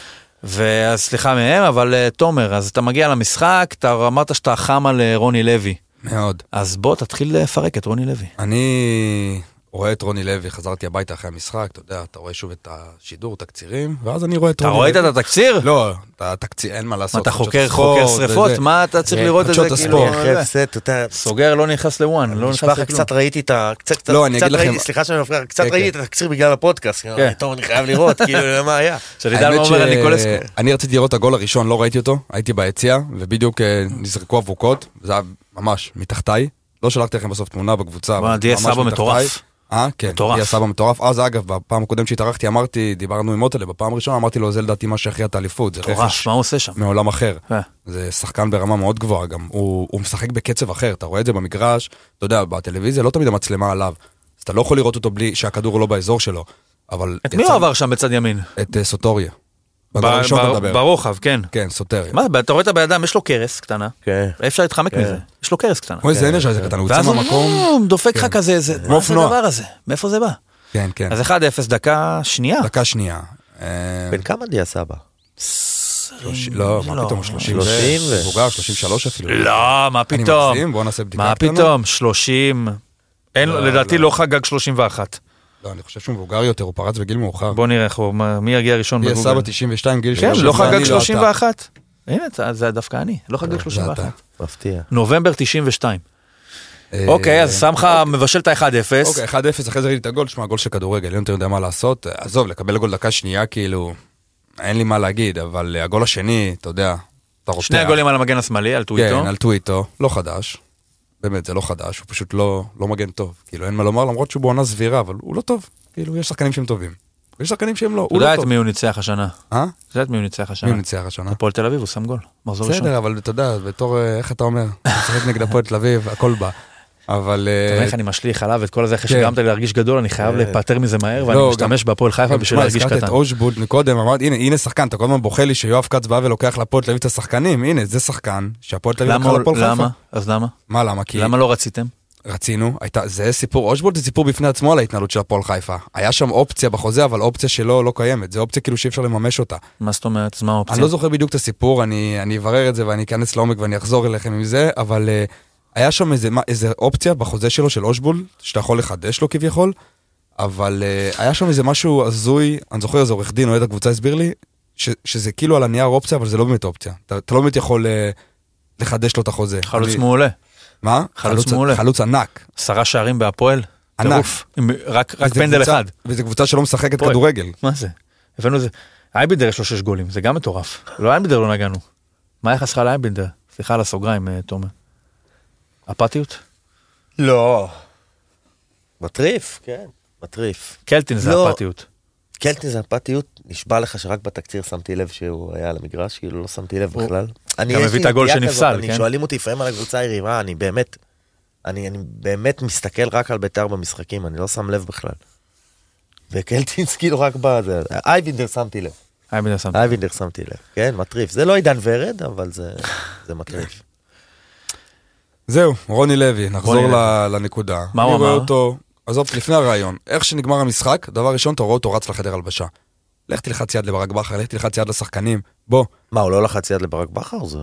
ואז סליחה מהם, אבל אה, תומר, אז אתה מגיע למשחק, אתה אמרת שאתה חם על אה, רוני לוי. מאוד. אז בוא תתחיל לפרק את רוני לוי. אני רואה את רוני לוי, חזרתי הביתה אחרי המשחק, אתה יודע, אתה רואה שוב את השידור, תקצירים, ואז אני רואה את אתה רוני רואה לוי. את התקציר? לא, את התקציר, אין מה מה, לעשות. אתה חוקר חוקר שריפות? מה אתה צריך כן, לראות את זה? כאילו, אתה סוגר, לא נכנס לוואן, לא נכנס לכלום. קצת ראיתי את ה... קצת, לא, ראיתי, סליחה שאני מפריע, קצת כן, ראיתי כן. את התקציר בגלל הפודקאסט. כן. טוב, אני חייב לראות, כאילו, מה היה. [laughs] שנדע מה אומר על ש- ניקולסקו. אני רציתי לראות את הגול הראשון, לא ראיתי אותו, הייתי ביציע, ובדיוק אה, נזרקו אבוקות, זה היה ממש מתחתיי. לא שלחתי לכם בסוף תמונה בקבוצה. דיה ממש סבא. מטורף. אה, כן, מטורף. דיה סבא מטורף. אז אגב, בפעם הקודמת שהתארחתי אמרתי, דיברנו עם מוטלה, בפעם הראשונה אמרתי לו, זה לדעתי מה שהכריע את האליפות, מטורף, מה הוא עושה שם? מעולם אחר. אה. זה שחקן ברמה מאוד גבוהה גם, הוא, הוא משחק בקצב אחר, אתה רואה את זה במגרש, אתה יודע, בטלוויזיה לא תמיד המצלמה עליו, אז אתה לא יכול לראות אותו בלי שהכדור לא באזור שלו, אבל... את מי הוא עבר שם בצד ימין? את אה, סוטוריה. בגול ב- הראשון אתה מדבר. ברוחב, כן. כן, סוטריה. מה, אתה רואה את הבן אדם, יש לו קרס קטנה, כן. אי אפשר להתחמק כן. מזה, יש לו קרס קטנה. כמו איזה אנרג'ה איזה קטן, הוא יוצא ואז הוא מהמקום. הוא דופק לך כן. כזה, זה- מה זה. הדבר הזה? מאיפה זה בא? כן, כן. אז 1-0 דקה שנייה. דקה שנייה. אה, בן כמה דיה סבא? לא, מה פתאום, 30 שלושים ו- מבוגר, 33 אפילו. לא, מה אני פתאום? מגזים? בוא נעשה בדיקה מה קטנה. פתאום? 30. אין, לו- לא, לדעתי לא. לא חגג 31. לא, אני חושב שהוא מבוגר יותר, הוא פרץ בגיל מאוחר. בוא נראה איך הוא, מי יגיע ראשון בגוגל. סבא 92, גיל כן, 30. לא חגג ואני אתה. 31. הנה, אתה- זה דווקא אני, לא חגג זה אתה. 31. מפתיע. נובמבר 92. אה, אוקיי, אז שם לך, מבשל את ה-1-0. אוקיי, 1-0, אחרי זה ראיתי את הגול, שמע, גול של כדורגל, אין יותר יודע מה לעשות. עזוב, לקבל גול דקה שנייה, כאילו, אין לי מה להגיד, אבל אה, הגול השני, אתה יודע, אתה רותח. שני הגולים על המגן השמאלי, על טוויטו. כן, על טוויטו, לא חדש. באמת, זה לא חדש, הוא פשוט לא, לא מגן טוב. כאילו, אין מה לומר, למרות שהוא בעונה סבירה, אבל הוא לא טוב. כאילו, יש שחקנים שהם טובים. ויש שחקנים שהם לא, אתה הוא יודע לא את טוב. מי הוא ניצח השנה. אה? אתה יודע את מי הוא ניצח השנה. מי הוא ניצח השנה? הפועל תל אביב, הוא שם גול. מחזור ראשון. בסדר, אבל אתה יודע, בתור, אה, איך אתה אומר? [laughs] אתה משחק נגד הפועל תל אביב, הכל בא. אבל... אתה אה, מבין איך אני משליך עליו את כל זה אחרי כן. שגרמת לי להרגיש גדול, אני חייב להיפטר מזה מהר, ואני לא, משתמש גם- בהפועל חיפה בשביל להרגיש הזכרת קטן. את אושבולד מקודם, אמרתי, הנה, הנה שחקן, אתה כל הזמן בוכה לי שיואב כץ בא ולוקח להפועל תל אביב את השחקנים, הנה, זה שחקן שהפועל תל אביב? לקחה להפועל חיפה. למה? אז למה? מה למה? כי למה לא רציתם? רצינו, הייתה, זה סיפור, אושבולד זה סיפור בפני עצמו על ההתנהלות של הפועל חיפה. היה שם אופציה בחוזה, אבל אופציה שלא לא קיימת, זה אופציה כאילו שאי אפשר לממש אותה. מה זאת אומרת? מה האופציה? אני לא זוכר בדיוק את הסיפור, אני, אני אברר את זה ואני אכנס לעומק ואני אחזור אליכם עם זה, אבל uh, היה שם איזה, מה, איזה אופציה בחוזה שלו, של אושבולד, שאתה יכול לחדש לו כביכול, אבל uh, היה שם איזה משהו הזוי, אני זוכר איזה עורך דין, אוהד הקבוצה הסביר לי, ש, שזה כאילו על הנייר אופציה, אבל זה לא באמת אופציה. אתה, אתה לא באמת יכול uh, לחדש לו את החוזה. חלוץ אני- מעולה. מה? חלוץ מעולה. חלוץ ענק. עשרה שערים בהפועל. ענק. טירוף. עם- רק רק פנדל קבוצה- אחד. וזו קבוצה שלא משחקת הפועל. כדורגל. מה זה? הבאנו זה. אייבינדר יש לו שש גולים, זה גם מטורף. לא אייבינדר לא נגענו. מה היחס שלך לאייבינדר? סליחה על הסוגריים, אה, תומר. אפתיות? לא. מטריף, כן. מטריף. קלטין זה לא. אפתיות. קלטינס אפתיות, נשבע לך שרק בתקציר שמתי לב שהוא היה על המגרש, כאילו לא שמתי לב בכלל. אני, גם הביא לי את הגול שנפסל, כן? שואלים אותי לפעמים על הקבוצה היריבה, אני באמת, אני, אני באמת מסתכל רק על בית"ר במשחקים, אני לא שם לב בכלל. וקלטינס [laughs] כאילו רק בזה, אייבינדר שמתי לב, בדיוק שמתי. אייבינדר שמתי לב, כן, מטריף. זה לא עידן ורד, אבל זה, זה מטריף. זהו, רוני לוי, נחזור רוני ל- לנקודה. מה הוא אני רואה אמר? אותו, עזוב, לפני הרעיון, איך שנגמר המשחק, דבר ראשון, אתה רואה אותו רץ לחדר הלבשה. לך תלחץ יד לברק בכר, לך תלחץ יד לשחקנים. בוא, מה, הוא לא לחץ יד לברק בכר? זה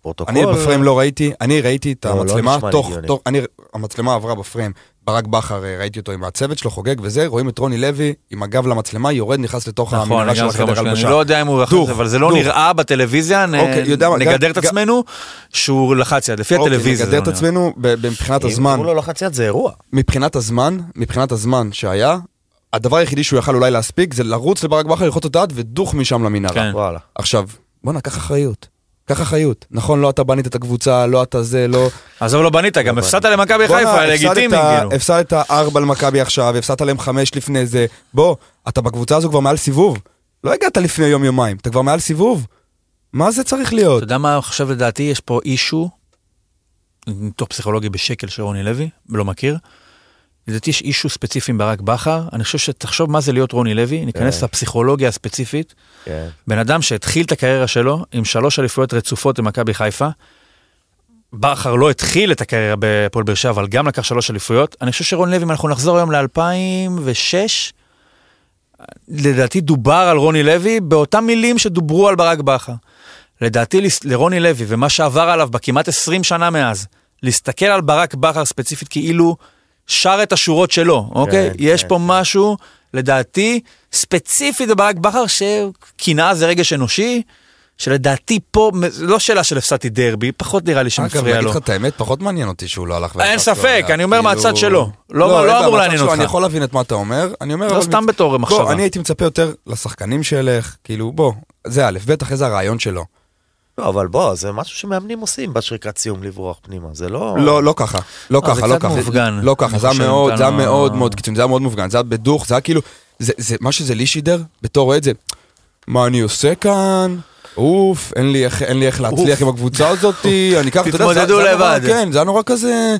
פרוטוקול? אני בפריים לא ראיתי, אני ראיתי את לא, לא המצלמה. תוך, אני, המצלמה עברה בפריים, ברק בכר, אה, ראיתי אותו עם הצוות שלו חוגג וזה, רואים את רוני לוי עם הגב למצלמה, יורד, נכנס לתוך נכון, המנהרה של החדר משהו, אני הלבשה. לא יודע אם הוא לחץ, דוך, אבל זה לא דוך. נראה בטלוויזיה, אוקיי, יודע נגדר את גם- עצמנו שהוא לחץ יד, לפי אוקיי, הטלוויזיה. נגדר את. עצמנו מבחינת אם הזמן, הוא לא לחץ יד זה אירוע. מבחינת הזמן, מבחינת הזמן שהיה, הדבר היחידי שהוא יכל אולי להספיק זה לרוץ לברק בכר, ללחוץ אותו יד ודוך משם למנהרה. כן. עכשיו, בואנה, קח אחריות. קח אחריות. נכון, לא אתה בנית את הקבוצה, לא אתה זה, לא... עזוב, לא בנית, גם הפסדת למכבי חיפה, לגיטימי, כאילו. הפסדת ארבע למכבי עכשיו, הפסדת להם חמש לפני זה. בוא, אתה בקבוצה הזו כבר מעל סיבוב. לא הגעת לפני יום יומיים, אתה כבר מעל סיבוב. מה זה צריך להיות? אתה יודע מה עכשיו לדעתי? יש פה אישו, ניתוח פסיכולוגי בשקל של רוני לוי, לא מכיר. לדעתי יש אישו ספציפי עם ברק בכר, אני חושב שתחשוב מה זה להיות רוני לוי, ניכנס כן. לפסיכולוגיה הספציפית. כן. בן אדם שהתחיל את הקריירה שלו עם שלוש אליפויות רצופות במכבי חיפה, בכר לא התחיל את הקריירה בהפועל באר שבע, אבל גם לקח שלוש אליפויות. אני חושב שרוני לוי, אם אנחנו נחזור היום ל-2006, לדעתי דובר על רוני לוי באותם מילים שדוברו על ברק בכר. לדעתי לרוני לוי ומה שעבר עליו בכמעט 20 שנה מאז, להסתכל על ברק בכר ספציפית כאילו שר את השורות שלו, אוקיי? יש כן, פה משהו, לדעתי, ספציפית בברק בכר, שקנאה זה רגש אנושי, שלדעתי פה, לא שאלה של הפסדתי דרבי, פחות נראה לי אגב, שמפריע להגיד לו. לך את האמת, פחות מעניין אותי שהוא לא הלך. אין ספק, אני אומר כאילו- מהצד שלו. לא- לא בעיה, אמור לעניין אותך. אני יכול להבין את מה אתה אומר, אני אומר... לא סתם בתור מחשבה. אני הייתי מצפה יותר לשחקנים שילך, כאילו, בוא, זה א', ב', אחרי זה הרעיון שלו. לא, אבל בוא, זה משהו שמאמנים עושים בשריקת סיום לברוח פנימה, זה לא... לא, לא ככה, לא אה, זה ככה, לא קצת ככה. מופגן. לא ככה, זה היה מאוד, זה היה ה- מאוד מאוד קיצוני, זה היה מאוד מופגן, זה היה בדוך, זה היה כאילו, זה, זה, מה שזה לי שידר, בתור אוהד זה, מה אני עושה כאן? אוף, אין לי איך, אין לי איך להצליח עם הקבוצה הזאתי, אני אקח, אתה יודע, זה- זה היה נורא-. כן, זה היה נורא כזה,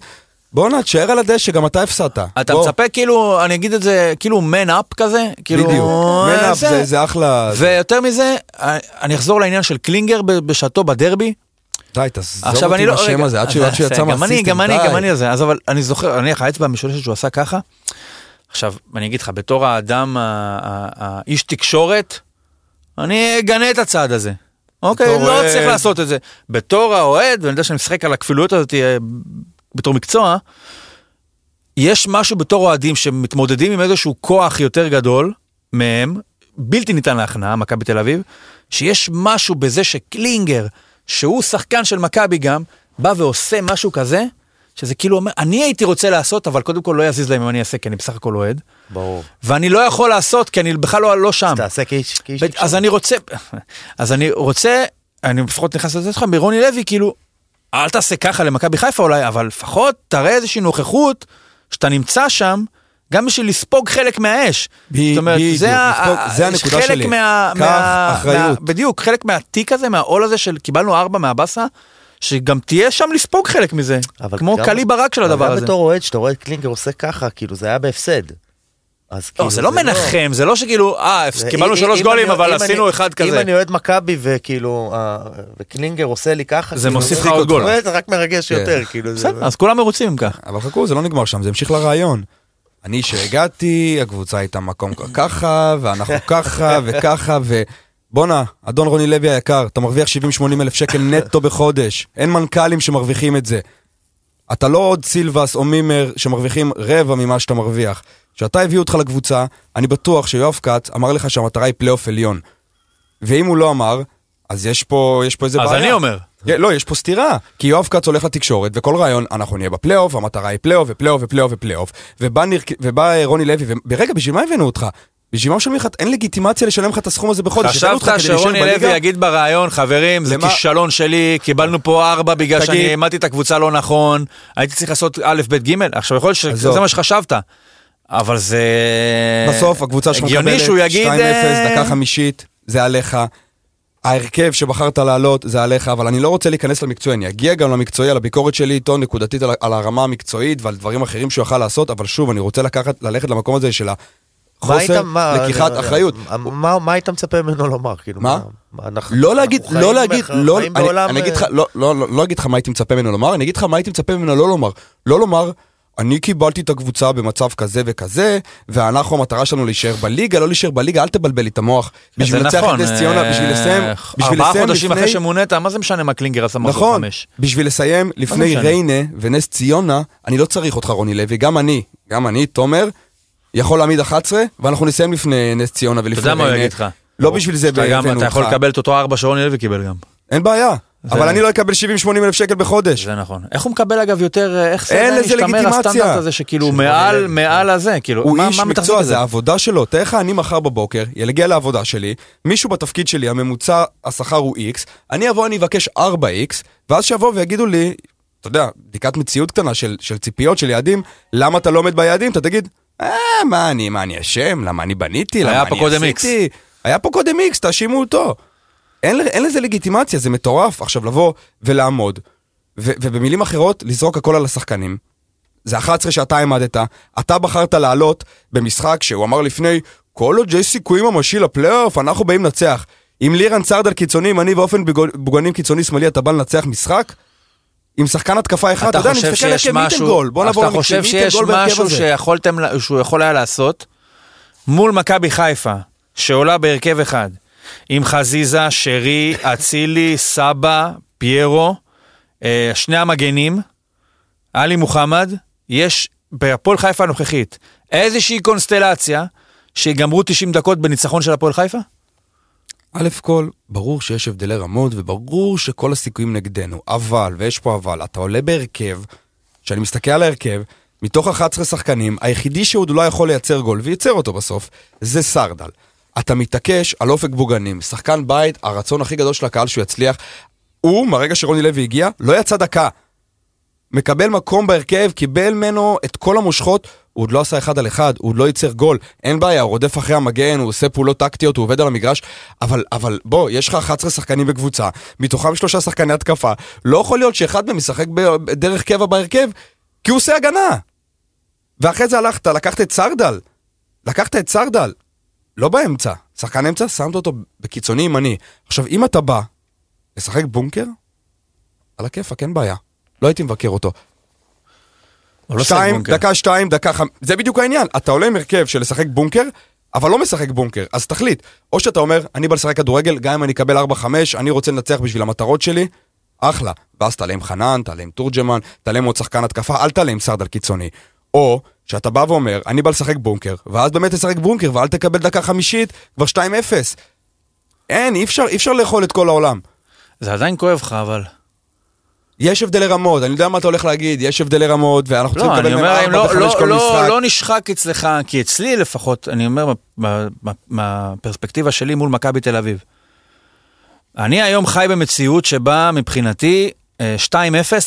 בואנה, תשאר על הדשא, גם אתה הפסדת. אתה בוא. מצפה כאילו, אני אגיד את זה, כאילו מן אפ כזה, כאילו... בדיוק, אה, מנאפ זה, זה אחלה, ויותר מזה, אה, אני אחזור לעניין של קלינגר בשעתו בדרבי. די, תעזוב אותי לא... עם השם רגע, הזה, עד שיצא מהסיסטם, גם אני, די. גם אני על זה. אז אבל אני זוכר, נניח האצבע המשולשת שהוא עשה ככה. עכשיו, אני אגיד לך, בתור האדם, האיש תקשורת, אני אגנה את הצעד הזה. אוקיי, לא. צריך לעשות את זה. בתור האוהד, ואני יודע שאני משחק על הכפילויות הזאת אה, בתור מקצוע, יש משהו בתור אוהדים שמתמודדים עם איזשהו כוח יותר גדול מהם, בלתי ניתן להכנעה, מכבי תל אביב, שיש משהו בזה שקלינגר, שהוא שחקן של מכבי גם, בא ועושה משהו כזה, שזה כאילו אומר, אני הייתי רוצה לעשות, אבל קודם כל לא יזיז להם אם אני אעשה, כי אני בסך הכל אוהד, ברור. ואני לא יכול לעשות, כי אני בכלל לא, לא שם. אז תעשה כאיש תקשורת. אז אני רוצה, אז אני רוצה, אני לפחות נכנס לזה שלך, מרוני לוי, כאילו, אל תעשה ככה למכבי חיפה אולי, אבל לפחות תראה איזושהי נוכחות, שאתה נמצא שם, גם בשביל לספוג חלק מהאש. ב- זאת אומרת, בדיוק, זה, לספוג- ה- זה הנקודה חלק שלי. מה, קח מה, אחריות. מה, בדיוק, חלק מהתיק הזה, מהעול הזה של קיבלנו ארבע מהבאסה, שגם תהיה שם לספוג חלק מזה, אבל כמו גם- קלי ברק של אבל הדבר גם הזה. בתור אוהד, שאתה רואה את קלינגר עושה ככה, כאילו זה היה בהפסד. אז לא, כאילו זה לא מנחם, זה לא שכאילו, אה, זה- קיבלנו אם- שלוש אם גולים, אבל אם עשינו אני- אחד אם כזה. אני אוהד מכבי וכאילו, אה, וקלינגר עושה לי ככה, זה כאילו, מוסיף לך זה- עוד גול. זה רק מרגש כן. יותר, כאילו. זה- בסדר, אז כולם מרוצים אם כך. אבל חכו, זה לא נגמר שם, זה המשיך לריאיון. אני שהגעתי, הקבוצה הייתה מקום ככה, ואנחנו [laughs] ככה וככה, ובואנה, אדון רוני לוי היקר, אתה מרוויח 70-80 אלף שקל נטו בחודש. אין מנכ"לים שמרוויחים את זה. אתה לא עוד סילבס או מימר שמרוויחים רבע ממה שאתה מרוויח. כשאתה הביאו אותך לקבוצה, אני בטוח שיואב כץ אמר לך שהמטרה היא פלייאוף עליון. ואם הוא לא אמר, אז יש פה, יש פה איזה אז בעיה. אני אומר. כן, לא, יש פה סתירה. כי יואב כץ הולך לתקשורת, וכל ריאיון, אנחנו נהיה בפלייאוף, המטרה היא פלייאוף ופלייאוף ופלייאוף ופלייאוף. ובא, ניר, ובא אה, רוני לוי, ורגע, בשביל מה הבאנו אותך? בשביל מה משלמים לך? אין לגיטימציה לשלם לך את הסכום הזה בחודש. חשבת שרוני? לוי יגיד בריאיון, חברים, זה למה- כישלון שלי, קיבלנו פה ארבע בגלל תגיד- שאני העמדתי את הקבוצה לא נכון, הייתי צריך לעשות א', ב', ג', עכשיו יכול להיות שזה. מה שחשבת, אבל זה... בסוף הקבוצה שלך הגיוני מקבלת שהוא יגיד... 2-0, אה, דקה חמישית, זה עליך. ההרכב שבחרת לעלות זה עליך, אבל אני לא רוצה להיכנס למקצועי, אני אגיע גם למקצועי, על הביקורת שלי איתו נקודתית על, על הרמה המקצועית ועל דברים אחרים שהוא יכל לעשות, אבל שוב, אני רוצה לקחת, ללכת למקום הזה של מה החוסר מה- לקיחת יודע, אחריות. מה מה היית מצפה ממנו לומר? כאילו, מה? אנחנו- לא להגיד, אנחנו לא להגיד, לא, אני, בעולם, אני אגיד לך, אה, לא, לא, לא, לא אגיד לך מה הייתי מצפה ממנו לומר, אני אגיד לך מה הייתי מצפה ממנו לא לומר. לא לומר, אני קיבלתי את הקבוצה במצב כזה וכזה, ואנחנו המטרה שלנו להישאר בליגה, לא להישאר בליגה, אל תבלבל לי את המוח. בשביל לנצח נכון, את נס ציונה, בשביל אה, לסיים, בשביל ארבעה לסיים חודשים לפני... אחרי שמונית, מה זה משנה מה קלינגר עשה מחזור נכון, חמש? בשביל לסיים לפני? ריינה ונס ציונה, אני לא צריך אותך רוני לוי, גם אני, גם אני, תומר, יכול להעמיד 11, ואנחנו נסיים לפני נס ציונה ולפני אתה יודע ריינה. מה הוא יגיד לך? לא בשביל זה הבאנו אתה יכול אותך. לקבל את אותו ארבע שרוני לוי קיבל גם. אין בעיה, אבל אני לא אקבל 70-80 אלף שקל בחודש. זה נכון. איך הוא מקבל אגב יותר, אה, איך זה אין עדיין לזה משתמר לגיטימציה. הסטנדרט הזה שכאילו מעל, לוי. מעל הזה, כאילו, הוא מה איש מקצוע, זה העבודה שלו. תאר לך, אני מחר בבוקר, יגיע לעבודה שלי, מישהו בתפקיד שלי, הממוצע השכר הוא X, אני אבוא, אני אבקש 4X, ואז שיבואו ויגידו לי, אתה יודע, בדיקת מציאות קטנה של, של ציפיות, של יעדים, למה אתה לא עומד ביעדים? אתה תגיד, אה, מה אני, מה אני אשם? למה אני בניתי? למה אני עשיתי? היה פה קודם X, תאשימו אותו. אין, אין לזה לגיטימציה, זה מטורף. עכשיו לבוא ולעמוד, ו- ובמילים אחרות, לזרוק הכל על השחקנים. זה 11 שאתה העמדת, אתה בחרת לעלות במשחק שהוא אמר לפני, כל עוד יש סיכוי ממשי לפלייאוף, אנחנו באים לנצח. עם לירן סרדל קיצוני, אם אני באופן בוגנים קיצוני שמאלי, אתה בא לנצח משחק? עם שחקן התקפה אחד, אתה יודע, אני מסתכל על מיטן משהו, גול, בוא נעבור אתה חושב שיש משהו הזה. שיכולתם, שהוא יכול היה לעשות מול מכבי חיפה, שעולה בהרכב אחד, עם חזיזה, שרי, אצילי, סבא, פיירו, אה, שני המגנים, עלי מוחמד, יש בהפועל חיפה הנוכחית איזושהי קונסטלציה שיגמרו 90 דקות בניצחון של הפועל חיפה? א' כל, ברור שיש הבדלי רמות וברור שכל הסיכויים נגדנו, אבל, ויש פה אבל, אתה עולה בהרכב, כשאני מסתכל על ההרכב, מתוך 11 שחקנים, היחידי שעוד לא יכול לייצר גול, וייצר אותו בסוף, זה סרדל. אתה מתעקש על אופק בוגנים, שחקן בית, הרצון הכי גדול של הקהל שהוא יצליח. הוא, מהרגע שרוני לוי הגיע, לא יצא דקה. מקבל מקום בהרכב, קיבל ממנו את כל המושכות, הוא עוד לא עשה אחד על אחד, הוא עוד לא ייצר גול, אין בעיה, הוא רודף אחרי המגן, הוא עושה פעולות טקטיות, הוא עובד על המגרש, אבל, אבל בוא, יש לך 11 שחקנים בקבוצה, מתוכם שלושה שחקני התקפה, לא יכול להיות שאחד מהם ישחק בדרך קבע בהרכב, כי הוא עושה הגנה. ואחרי זה הלכת, לקחת את סרדל, לקחת את סרדל, לא באמצע, שחקן אמצע, שמת אותו בקיצוני ימני. עכשיו, אם אתה בא לשחק בונקר, על הכיפאק, אין בעיה. לא הייתי מבקר אותו. לא שתיים. דקה שתיים, דקה חמ... זה בדיוק העניין. אתה עולה עם הרכב של לשחק בונקר, אבל לא משחק בונקר. אז תחליט. או שאתה אומר, אני בא לשחק כדורגל, גם אם אני אקבל 4-5, אני רוצה לנצח בשביל המטרות שלי, אחלה. ואז תעלה עם חנן, תעלה עם תורג'מן, תעלה עם עוד שחקן התקפה, אל תעלה עם סרדל קיצוני. או שאתה בא ואומר, אני בא לשחק בונקר, ואז באמת תשחק בונקר, ואל תקבל דקה חמישית, כבר 2-0. אין, אי אפשר, אי אפשר לאכול את כל העולם. זה עדיין כואב לך, אבל... יש הבדלי רמות, אני יודע מה אתה הולך להגיד, יש הבדלי רמות, ואנחנו צריכים לא, לקבל אני מהם אומר, אם ארבע לא, וחמש לא, כל לא, משחק. לא נשחק אצלך, כי אצלי לפחות, אני אומר, מה- מה- מהפרספקטיבה שלי מול מכבי תל אביב. אני היום חי במציאות שבה מבחינתי אה, 2-0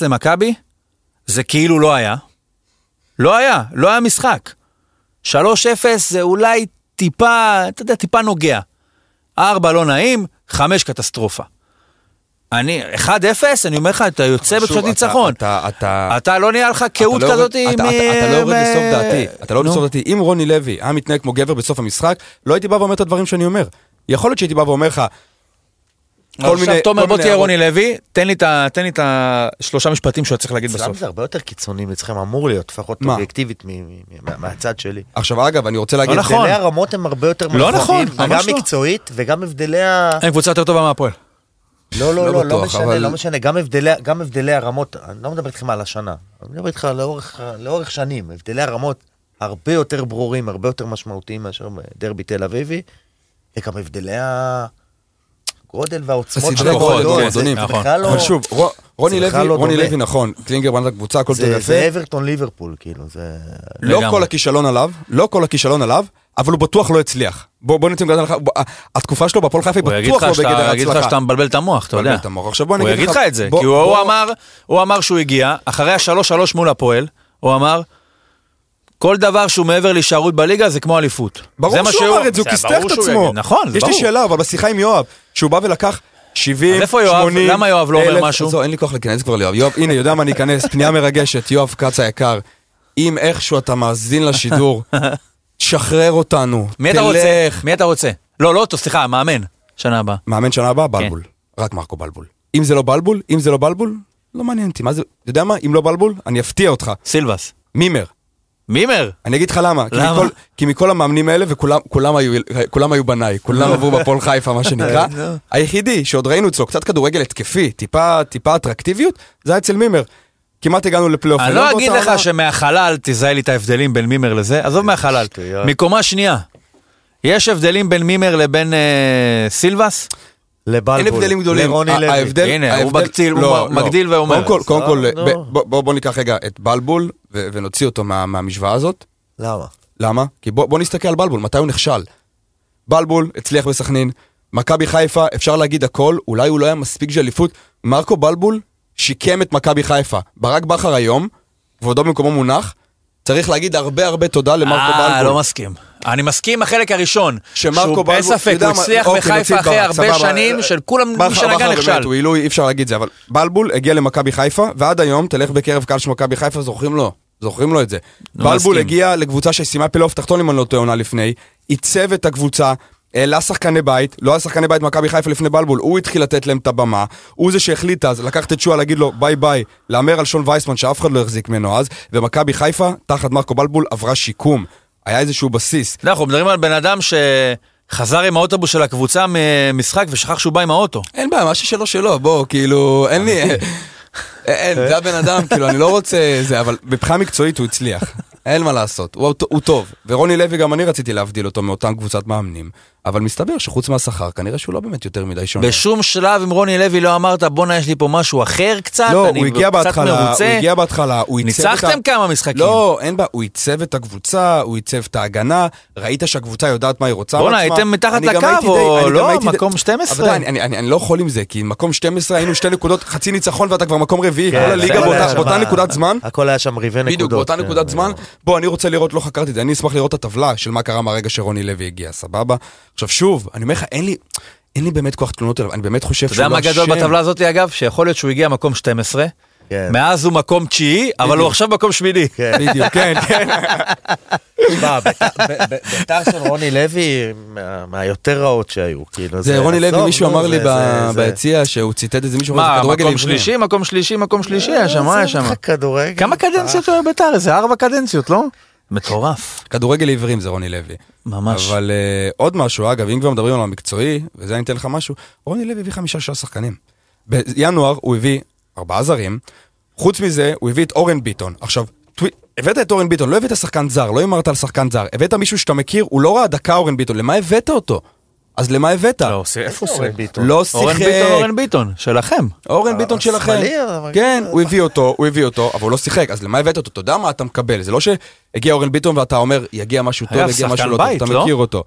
למכבי, זה כאילו לא היה. לא היה, לא היה משחק. 3-0 זה אולי טיפה, אתה יודע, טיפה נוגע. 4 לא נעים, 5 קטסטרופה. אני, 1-0, אני אומר לך, אתה יוצא בתחושת אתה- ניצחון. אתה, אתה, אתה לא נהיה לך קהות אתה לא כזאת יורד- אתה, מ- אתה, אתה לא יורד מ- לסוף דעתי, אתה לא יורד. לסוף דעתי. אם רוני לוי היה מתנהג כמו גבר בסוף המשחק, לא הייתי בא ואומר את הדברים שאני אומר. יכול להיות שהייתי בא ואומר לך, עכשיו, מיני- תומר, כל בוא תהיה. רוני לוי, תן לי את ה- השלושה משפטים שהוא צריך להגיד בסוף. זה הרבה יותר קיצוני אצלכם, אמור להיות, לפחות? אובייקטיבית מהצד שלי. עכשיו אגב, אני רוצה להגיד, לא נכון. הבדלי הרמות הם הרבה יותר לא נכון, מרחבים, ממש גם לא. מקצועית וגם הבדלי ה... אין קבוצה יותר טובה מהפועל. לא, לא לא, לא, לא משנה, לא משנה, גם הבדלי, הרמות, אני לא מדבר איתכם על השנה, אני מדבר איתך לאורך, שנים, הבדלי הרמות הרבה יותר ברורים, הרבה יותר משמעותיים מאשר דרבי תל אביבי, וגם הבדלי הגודל והעוצמות הסדרי הכוחות, גודל, כן, המועדון, זה נכון. בכלל לא... אבל שוב, רו- רוני זה לוי, לא רוני. לוי נכון, קלינגר בנה את הקבוצה, הכל טוב זה, ויפה. זה אברטון ליברפול, כאילו, זה... לא. כל הכישלון עליו, לא כל הכישלון עליו, אבל הוא בטוח לא הצליח. בוא בוא נצא בוא, התקופה שלו בהפועל חיפה היא הוא בטוח לך לא בגדר יגיד לך. שאתה מבלבל את המוח, אתה יודע. מבלבל את המוח. עכשיו בוא אני הוא אגיד יגיד לך- לך את זה, כי הוא הוא אמר, הוא אמר שהוא הגיע, אחרי השלוש שלוש מול הפועל, הוא אמר, כל דבר שהוא מעבר להישארות בליגה זה כמו אליפות. זה ברור שהוא אמר את זה, הוא ברור את עצמו. יגיד, נכון, זה יש לי ברור. שאלה, אבל בשיחה עם יואב, שהוא בא ולקח 70, אז איפה יואב? 80, למה יואב לא אומר אלף- משהו? זהו, אין לי כוח להיכנס כבר ליואב. יואב, הנה, יודע מה אני אכנס, [laughs] פנייה מרגשת, יואב כץ היקר. אם איכשהו אתה מאזין לשידור, [laughs] תשחרר אותנו. מי אתה רוצה? מי אתה רוצה? לא, לא אותו, סליחה, מאמן. שנה הבאה. מאמן שנה הבאה, בלבול. רק מרקו בלבול. אם זה לא בלבול, אם זה לא בלבול, לא מעניין אותי. מה זה, אתה יודע מה? אם לא בלבול, אני אפתיע אותך. סילבס. מימר. מימר. אני אגיד לך למה. כי למה? מכל- כי מכל המאמנים האלה, וכולם כולם היו, כולם היו בניי, כולם עברו בפועל חיפה, מה שנקרא. [laughs] היחידי שעוד ראינו אצלו קצת כדורגל התקפי, טיפה טיפה אטרקטיביות, זה היה אצל מימר. כמעט הגענו לפלייאוף. אני לא אגיד לך. שמהחלל תזהה לי את ההבדלים בין מימר לזה, עזוב מהחלל. שטויות. מקומה שנייה. יש הבדלים בין מימר לבין אה, סילבס? לבלבול. אין הבדלים גדולים. לרוני לוי. ההבדל, הנה, הוא ההבדל- מגדיל- הוא לא, מ- לא. מגדיל ואומר. קודם כל, קודם כל, נו. ב- בוא- בוא בוא ניקח רגע את בלבול ו- ונוציא אותו מה- מהמשוואה הזאת. למה? למה? כי בוא, בוא נסתכל על בלבול, מתי הוא נכשל. בלבול הצליח בסכנין, מכבי חיפה, אפשר להגיד הכל, אולי הוא לא היה מספיק של אליפות. מרקו בלבול שיקם את מכבי חיפה. ברק בכר היום, כבודו במקומו מונח, צריך להגיד הרבה הרבה תודה למרקו אה, בלבול. לא מסכים. אני מסכים עם החלק הראשון. שמרקו שהוא בלבול, בלי ספק, הוא הצליח אוקיי, בחיפה אחרי הרבה. שנים של כולם, מי שנגע נכשל. הוא עילוי, אי אפשר להגיד זה, אבל בלבול הגיע למכבי חיפה, ועד היום, תלך בקרב הקהל של מכבי חיפה, זוכרים לו, זוכרים לו את זה. בלבול. הגיע לקבוצה שסיימה פלייאוף תחתון, אם אני לא טועה עונה לפני, עיצב את הקבוצה. העלה שחקני בית, לא היה שחקני בית מכבי חיפה לפני בלבול, הוא התחיל לתת להם את הבמה, הוא זה שהחליט אז לקחת את שועה להגיד לו ביי ביי, להמר על שון וייסמן שאף אחד לא החזיק ממנו אז, ומכבי חיפה, תחת מרקו בלבול, עברה שיקום. היה איזשהו בסיס. אנחנו מדברים על בן אדם שחזר עם האוטובוס של הקבוצה ממשחק ושכח שהוא בא עם האוטו. אין בעיה, מה ששלו שלו, בוא, כאילו, אין לי... [laughs] אין, זה הבן אדם, כאילו, אני לא רוצה זה, אבל מבחינה מקצועית הוא הצליח. אין מה לעשות, הוא, הוא טוב. ורוני לוי, גם אני רציתי להבדיל אותו מאותם קבוצת מאמנים, אבל מסתבר שחוץ מהשכר, כנראה שהוא לא באמת יותר מדי שונה. בשום שלב עם רוני לוי לא אמרת, בואנה, יש לי פה משהו אחר קצת, לא, אני הוא הגיע קצת בהתחלה, הוא מרוצה. הגיע בהתחלה, הוא עיצב את ה... ניצחתם כמה משחקים. לא, אין בעיה, הוא עיצב את הקבוצה, הוא עיצב את ההגנה, ראית שהקבוצה יודעת מה היא רוצה בואנה, מעצמה. הייתם מתחת אני גם לקו, או אני גם לא? מקום 12? אבל די, אני, אני, אני לא יכול עם זה, כי מקום 12 היינו שתי נקודות, חצי ניצחון ואתה כבר מקום רביעי, כן, כל הליגה באותה, נקודת זמן. הכל היה שם ריבי נקודות. בדיוק, באותה כן, נקודת זמן. בוא, אני רוצה לראות, לא חקרתי את זה, אני אשמח לראות את הטבלה של מה קרה מהרגע שרוני לוי הגיע, סבבה? עכשיו שוב, אני אומר לך, אין לי, אין לי באמת כוח תלונות אליו, אני באמת חושב אתה שהוא יודע לא מה גדול אשם. בטבלה הזאת, אגב? שיכול להיות שהוא הגיע מקום 12, כן. מאז הוא מקום תשיעי, אבל הוא. עכשיו מקום שמיני. כן. בדיוק, כן, [laughs] כן. תשמע, בית"ר- ב- ב- בית"ר של רוני לוי מה- מהיותר רעות שהיו. כאילו, זה רוני לוי, מישהו נו, אמר לי ביציע שהוא ציטט איזה מישהו, אמר, זה מה, כדורגל מקום עיוורים. שלישי, מקום שלישי, מקום שלישי, היה שם, מה היה שם? כמה קדנציות הוא היה בית"ר? איזה ארבע קדנציות, לא? מטורף. כדורגל עיוורים זה רוני לוי. ממש. אבל uh, עוד משהו, אגב, אם כבר מדברים על המקצועי, וזה אני אתן לך משהו, רוני לוי הביא חמישה שישה שחקנים. בינואר הוא הביא ארבעה זרים, חוץ מזה הוא הביא את אורן ביטון. עכשיו, טווי... הבאת את אורן ביטון, לא הבאת שחקן זר, לא הימרת על שחקן זר, הבאת מישהו שאתה מכיר, הוא לא ראה דקה אורן ביטון, למה הבאת אותו? אז למה הבאת? לא, איפה הוא אורן ביטון? לא אורן שיחק. ביטון, אורן ביטון, שלכם. אורן ביטון שלכם. שמאלי, אבל- כן, הוא הביא אותו, הוא הביא אותו, אבל הוא לא שיחק, אז למה הבאת אותו? אתה יודע מה אתה מקבל, זה לא שהגיע אורן ביטון ואתה אומר, יגיע משהו טוב, יגיע משהו לא טוב, אתה לא? מכיר אותו.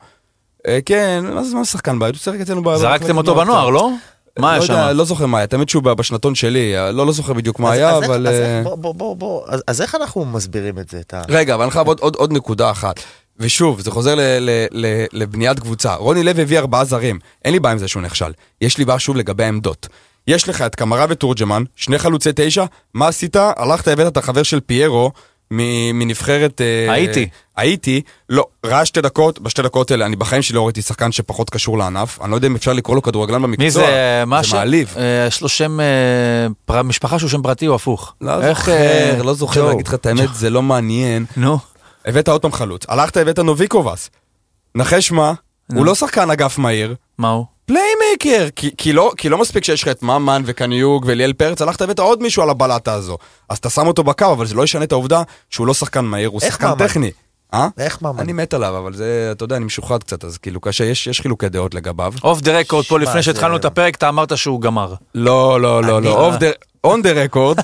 אה, כן, מה זה מה זה שחקן בית? הוא שיחק אצלנו ב... זרקתם אותו נוער בנוער. לא? מה היה לא יודע, שם? לא זוכר מה היה, האמת שהוא בשנתון שלי, אה, לא לא זוכר בדיוק מה היה, אבל... אז אה, איך- בוא, בוא, בוא, אז- איך אנחנו מסבירים את זה? רגע, אבל אני חייב עוד, עוד, עוד נקודה אחת. ושוב, זה חוזר ל, ל, ל, לבניית קבוצה. רוני לוי הביא ארבעה זרים, אין לי בעיה עם זה שהוא נכשל. יש לי בעיה שוב לגבי העמדות. יש לך את קמרה ותורג'מן, שני חלוצי תשע, מה עשית? הלכת, הבאת את החבר של פיירו מ- מנבחרת... אה, הייתי. הייתי, לא, ראה שתי דקות, בשתי דקות האלה, אני בחיים שלי לא ראיתי שחקן שפחות קשור לענף, אני לא יודע אם אפשר לקרוא לו כדורגלן במקצוע, מי זה? מה זה ש- מעליב. אה, יש לו שם, אה, משפחה שהוא שם פרטי או הפוך? לא זוכר, אה, לא זוכר. להגיד לך את האמת, זה לא מעניין. נו. הבאת עוד פעם חלוץ, הלכת הבאת נוביקובאס. נחש מה? הוא לא שחקן אגף מהיר, מה הוא? פליימייקר! כי, כי, לא, כי לא מספיק שיש לך את ממן וקינג וליאל פרץ, הלכת הבאת עוד מישהו על הבלאטה הזו. אז אתה שם אותו בקו, אבל זה לא ישנה את העובדה שהוא לא שחקן מהיר, הוא שחקן ממן? טכני. אה? איך ממן? אני מת עליו, אבל זה, אתה יודע, אני משוחד קצת, אז כאילו קשה, יש, יש חילוקי דעות לגביו. off the record, פה לפני שהתחלנו זה- את הפרק, אתה אמרת שהוא גמר. לא, לא, לא, לא, off the... און דה רקורד,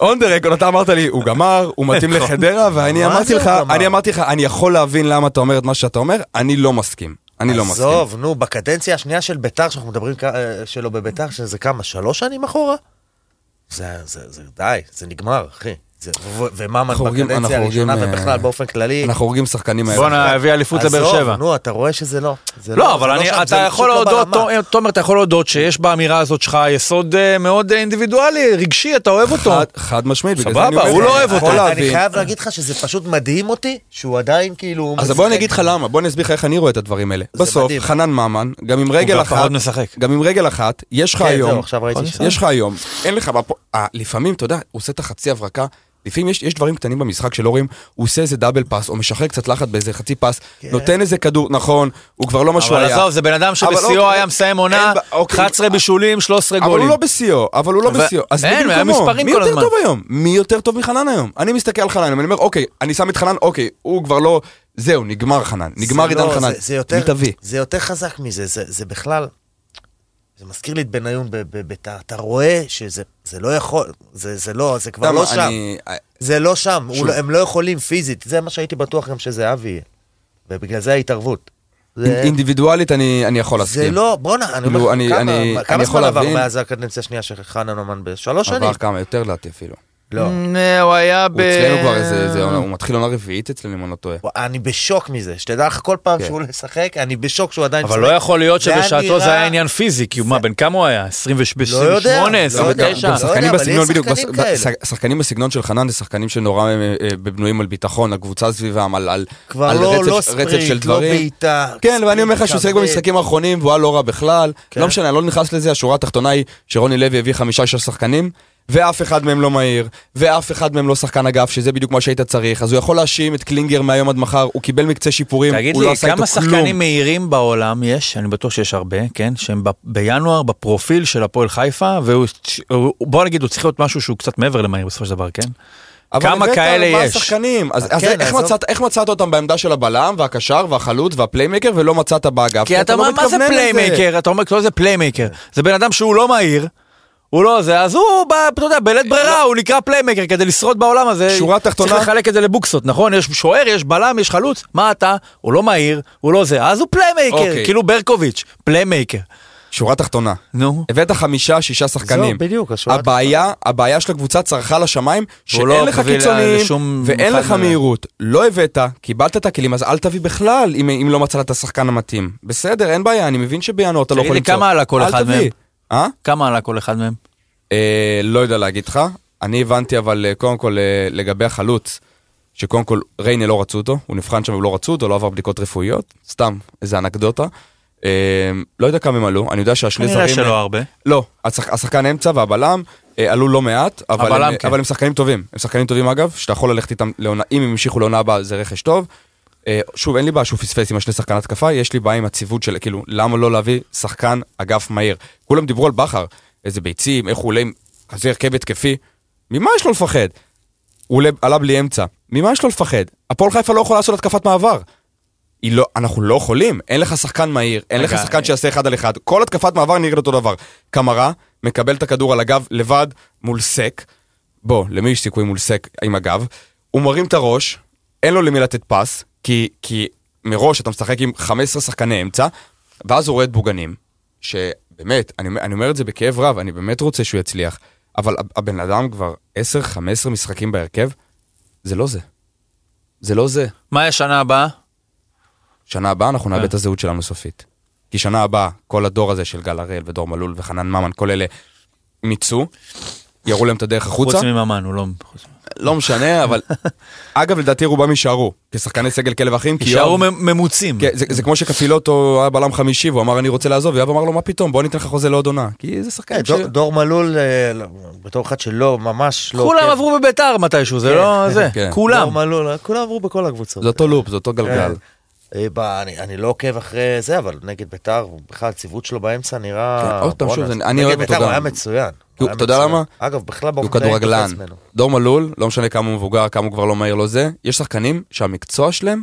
און דה רקורד, אתה אמרת לי, הוא גמר, הוא מתאים לחדרה, ואני אמרתי לך? אני אמרתי לך, אני יכול להבין למה אתה אומר את מה שאתה אומר, אני לא מסכים. אני לא מסכים. עזוב, נו, בקדנציה השנייה של ביתר, שאנחנו מדברים אה, שלו בביתר, שזה כמה, שלוש שנים אחורה? זה, זה, זה, די, זה נגמר, אחי. זה- ו- וממן בקדנציה אנחנו הראשונה ובכלל אה, באופן כללי. אנחנו הורגים שחקנים האלה. בואנה, הביא אליפות לבאר עזוב, שבע. נו, אתה רואה שזה לא. זה לא, אבל שם, אתה יכול לא להודות. תומר, אתה יכול להודות שיש באמירה הזאת שלך יסוד אה, מאוד אינדיבידואלי, רגשי, אתה אוהב אותו. חד- משמעית, בגלל זה סבבה, אני אומר, הוא לא אוהב אותו. אני. חייב להגיד לך שזה פשוט מדהים אותי, שהוא עדיין כאילו... אז בוא אני אגיד לך למה, בוא אני אסביר לך איך אני רואה את הדברים האלה. בסוף. חנן ממן, גם עם רגל אחת. גם עם רגל אחת, יש לך כן, היום, ש... יש לך היום, אין לך, אה, לפעמים, אתה יודע, הוא עושה את החצי הברקה, לפעמים יש, יש דברים קטנים במשחק שלא רואים, הוא עושה איזה דאבל פאס, או משחרר קצת לחץ באיזה חצי פס, נותן איזה כדור, נכון, הוא כבר לא מה שהוא אבל היה. עזוב, זה בן אדם אבל שבשיאו אוקיי, היה מסיים עונה, אין ב- אוקיי. 11 בישולים, 13 אבל גולים. הוא לא בשיאו, אבל הוא לא בשיאו. אז אין, מי היה במקומו? מספרים מי כל יותר הזמן. טוב היום? מי יותר טוב מחנן היום? אני מסתכל על חנן, ואני אומר, אוקיי, אני שם את חנן, אוקיי, הוא כבר לא... זהו, נגמר חנן, נגמר עידן לא, חנן. זה, זה, יותר, מי תביא? זה יותר חזק מזה, זה, זה בכלל... זה מזכיר לי את בניון, אתה- רואה שזה זה לא יכול, זה, זה לא, זה כבר לא מה, שם. אני- זה לא שם, הוא. לא, הם לא יכולים פיזית, זה מה שהייתי בטוח גם שזה אבי יהיה. ובגלל זה ההתערבות. זה, אינדיבידואלית אני אני יכול להסכים. זה לא, בואנה, אני אומר אני- לך, אני- כמה, אני כמה יכול זמן עבר. מאז הקדנציה השנייה של חנן אומן? בשלוש שנים? עבר כמה, יותר לדעתי אפילו. לא. אה, הוא היה ב... הוא אצלנו כבר איזה, הוא מתחיל עונה רביעית אצלנו אם אני לא טועה. אני בשוק מזה, שתדע לך, כל פעם כן. שהוא לשחק, אני בשוק שהוא עדיין אבל משחק. לא יכול להיות שבשעתו זה היה עניין פיזי, כי מה, בן כמה הוא היה? 28, לא יודע, לא יודע. 29? לא שחקנים יודע, אבל בסגנון, יש בדיוק, שחקנים כאלה. שחקנים בסגנון של חנן זה שחקנים שנורא אה, אה, בנויים על ביטחון, הקבוצה סביבם, על לא, רצף- לא של לא דברים. בעיטה. כן, ואני אומר לך שהוא שיחק. במשחקים האחרונים והוא היה לא רע בכלל. כן. לא משנה, אני לא נכנס לזה, השורה התחתונה היא שרוני לוי הביא חמישה שש שחקנים, ואף אחד מהם לא מהיר, ואף אחד מהם לא שחקן אגף, שזה בדיוק מה שהיית צריך. אז הוא יכול להאשים את קלינגר מהיום עד מחר, הוא קיבל מקצה שיפורים, תגיד הוא לא לי, עשה איתו כמה כלום. שחקנים מהירים בעולם יש? אני בטוח שיש הרבה, כן? שהם ב- בינואר בפרופיל של הפועל חיפה, והוא, הוא- בוא נגיד, הוא צריך להיות משהו שהוא קצת מעבר למהיר בסופו של דבר, כן? אבל כמה הבאת כאלה ארבעה יש? שחקנים, אז, אז כן, איך. מצאת, איך מצאת אותם בעמדה של הבלם והקשר והחלוץ והפליימייקר ולא מצאת באגף? כי אתה אומר, מה זה פליימייקר? אתה אומר, לא זה פליימייקר. זה בן אדם שהוא לא מהיר, הוא לא זה, אז הוא, ב- אתה יודע, בלית ברירה, הוא נקרא פליימייקר כדי לשרוד בעולם הזה. שורה תחתונה- צריך לחלק את זה ל boxות, נכון? יש שוער, יש בלם, יש חלוץ. מה אתה? הוא לא מהיר, הוא לא זה, אז הוא פליימייקר, אוקיי. כאילו ברקוביץ', פליימייקר. שורה תחתונה. נו. הבאת חמישה, שישה שחקנים. זהו, בדיוק, השורה הבעיה, הבעיה של הקבוצה צרחה לשמיים, שאין לא לך קיצוניים לשום ואין לך. מהירות. לא הבאת, קיבלת את הכלים, אז אל תביא בכלל אם, אם לא מצאת את השחקן המתאים. בסדר, אין בעיה, אני מבין שבינואר אתה לא תגיד יכול לי, למצוא. כמה עלה כל אחד. מהם? אה? כמה עלה כל אחד מהם? אה, לא יודע להגיד לך. אני הבנתי אבל אה, קודם כל אה, לגבי החלוץ, שקודם כל ריינה לא רצו אותו, הוא נבחן שם ולא רצו אותו, לא עבר בדיקות רפואיות, סתם, איזה אנקדוטה. אה, לא יודע כמה הם עלו, אני יודע שהשני זרים... כנראה שלא הרבה. לא, השח, השחקן אמצע והבלם אה, עלו לא מעט, אבל, הבלם הם, כן. אבל הם שחקנים טובים. הם שחקנים טובים אגב, שאתה יכול ללכת איתם לעונה, אם הם ימשיכו לעונה הבאה זה רכש טוב. אה, שוב, אין לי בעיה שהוא פספס עם השני שחקן התקפה, יש לי בעיה עם הציוות של, כאילו, למה לא להביא שחקן אגף מהיר? כולם דיברו על בכר, איזה ביצים, איך הוא עולה עם כזה הרכב התקפי. ממה יש לו לפחד? הוא עלה בלי אמצע, ממה יש לו לפחד? הפועל חיפה לא יכולה לעשות התקפת מעבר. לא, אנחנו לא יכולים, אין לך שחקן מהיר, אין לך שחקן אה. שיעשה אחד על אחד, כל התקפת מעבר נראית אותו דבר. קמרה, מקבל את הכדור על הגב לבד מול סק, בוא, למי יש סיכוי מול סק עם הגב? הוא מרים את הראש, אין לו למי לתת פס, כי, כי מראש אתה משחק עם 15 שחקני אמצע, ואז הוא רואה את בוגנים, שבאמת, אני, אני אומר את זה בכאב רב, אני באמת רוצה שהוא יצליח, אבל הבן אדם כבר 10-15 משחקים בהרכב, זה לא זה. זה לא זה. מה יש שנה הבאה? שנה הבאה אנחנו נאבד כן. את הזהות שלנו סופית. כי שנה הבאה, כל הדור הזה של גל הראל ודור מלול וחנן ממן, כל אלה מיצו, יראו להם את הדרך החוצה. חוץ מממן, הוא לא... לא משנה, אבל... [laughs] אגב, לדעתי רובם יישארו, כשחקני סגל כאלה ואחרים, כי יישארו יואב... ממוצים. כן, זה, זה כמו שקפילוטו היה בלם חמישי והוא אמר אני רוצה לעזוב, ויואב אמר לו מה פתאום בוא ניתן לך חוזה לעוד עונה. כי זה שחקן כן, ש... דור- דור מלול, אה, לא, בתור אחד שלא, ממש לא... כולם. עברו בביתר מתישהו, זה כן. לא [laughs] זה. כן. [laughs] כולם. דור מלול, כולם עברו בכל הקבוצות. זה אותו לופ, זה אותו גלגל. אה, אני אני לא עוקב אחרי זה, אבל נגד ביתר, בכלל הציוות שלו באמצע נראה... עוד פעם, שוב, אני- אוהב נגד אותו ביתר הוא גם. היה מצוין. הוא- היה אתה יודע. למה? אגב, בכלל הוא באופן כללי כדורגלן. דור מלול, לא משנה כמה הוא מבוגר, כמה הוא כבר לא מהיר, לא זה, יש שחקנים שהמקצוע שלהם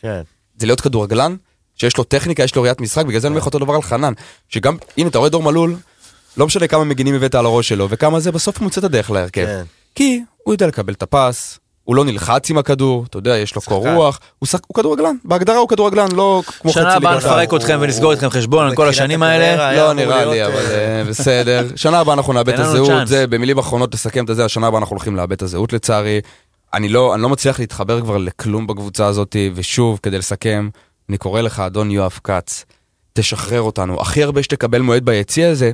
כן. זה להיות כדורגלן, שיש לו טכניקה, יש לו ראיית משחק, בגלל זה אני אומר לך אותו דבר על חנן. שגם, הנה, אתה רואה דור מלול, לא משנה כמה מגינים הבאת על הראש שלו, וכמה זה, בסוף הוא מוצא את הדרך להרכב. כן. כי הוא יודע לקבל את הפס, הוא לא נלחץ עם הכדור, אתה יודע, יש לו קור. רוח, הוא, שחק, הוא כדורגלן, בהגדרה הוא כדורגלן, לא כמו חצי שנה הבאה נפרק. אתכם ונסגור אתכם חשבון על כל השנים האלה. לא נראה לי, אבל אה, אה, בסדר. [laughs] שנה הבאה אנחנו נאבד את הזהות. זה במילים אחרונות לסכם את זה, השנה הבאה אנחנו הולכים לאבד את הזהות לצערי. אני לא, אני לא מצליח להתחבר כבר לכלום בקבוצה הזאת, ושוב, כדי לסכם, אני קורא לך, אדון יואב כץ, תשחרר אותנו. הכי הרבה שתקבל מועד ביציע הזה,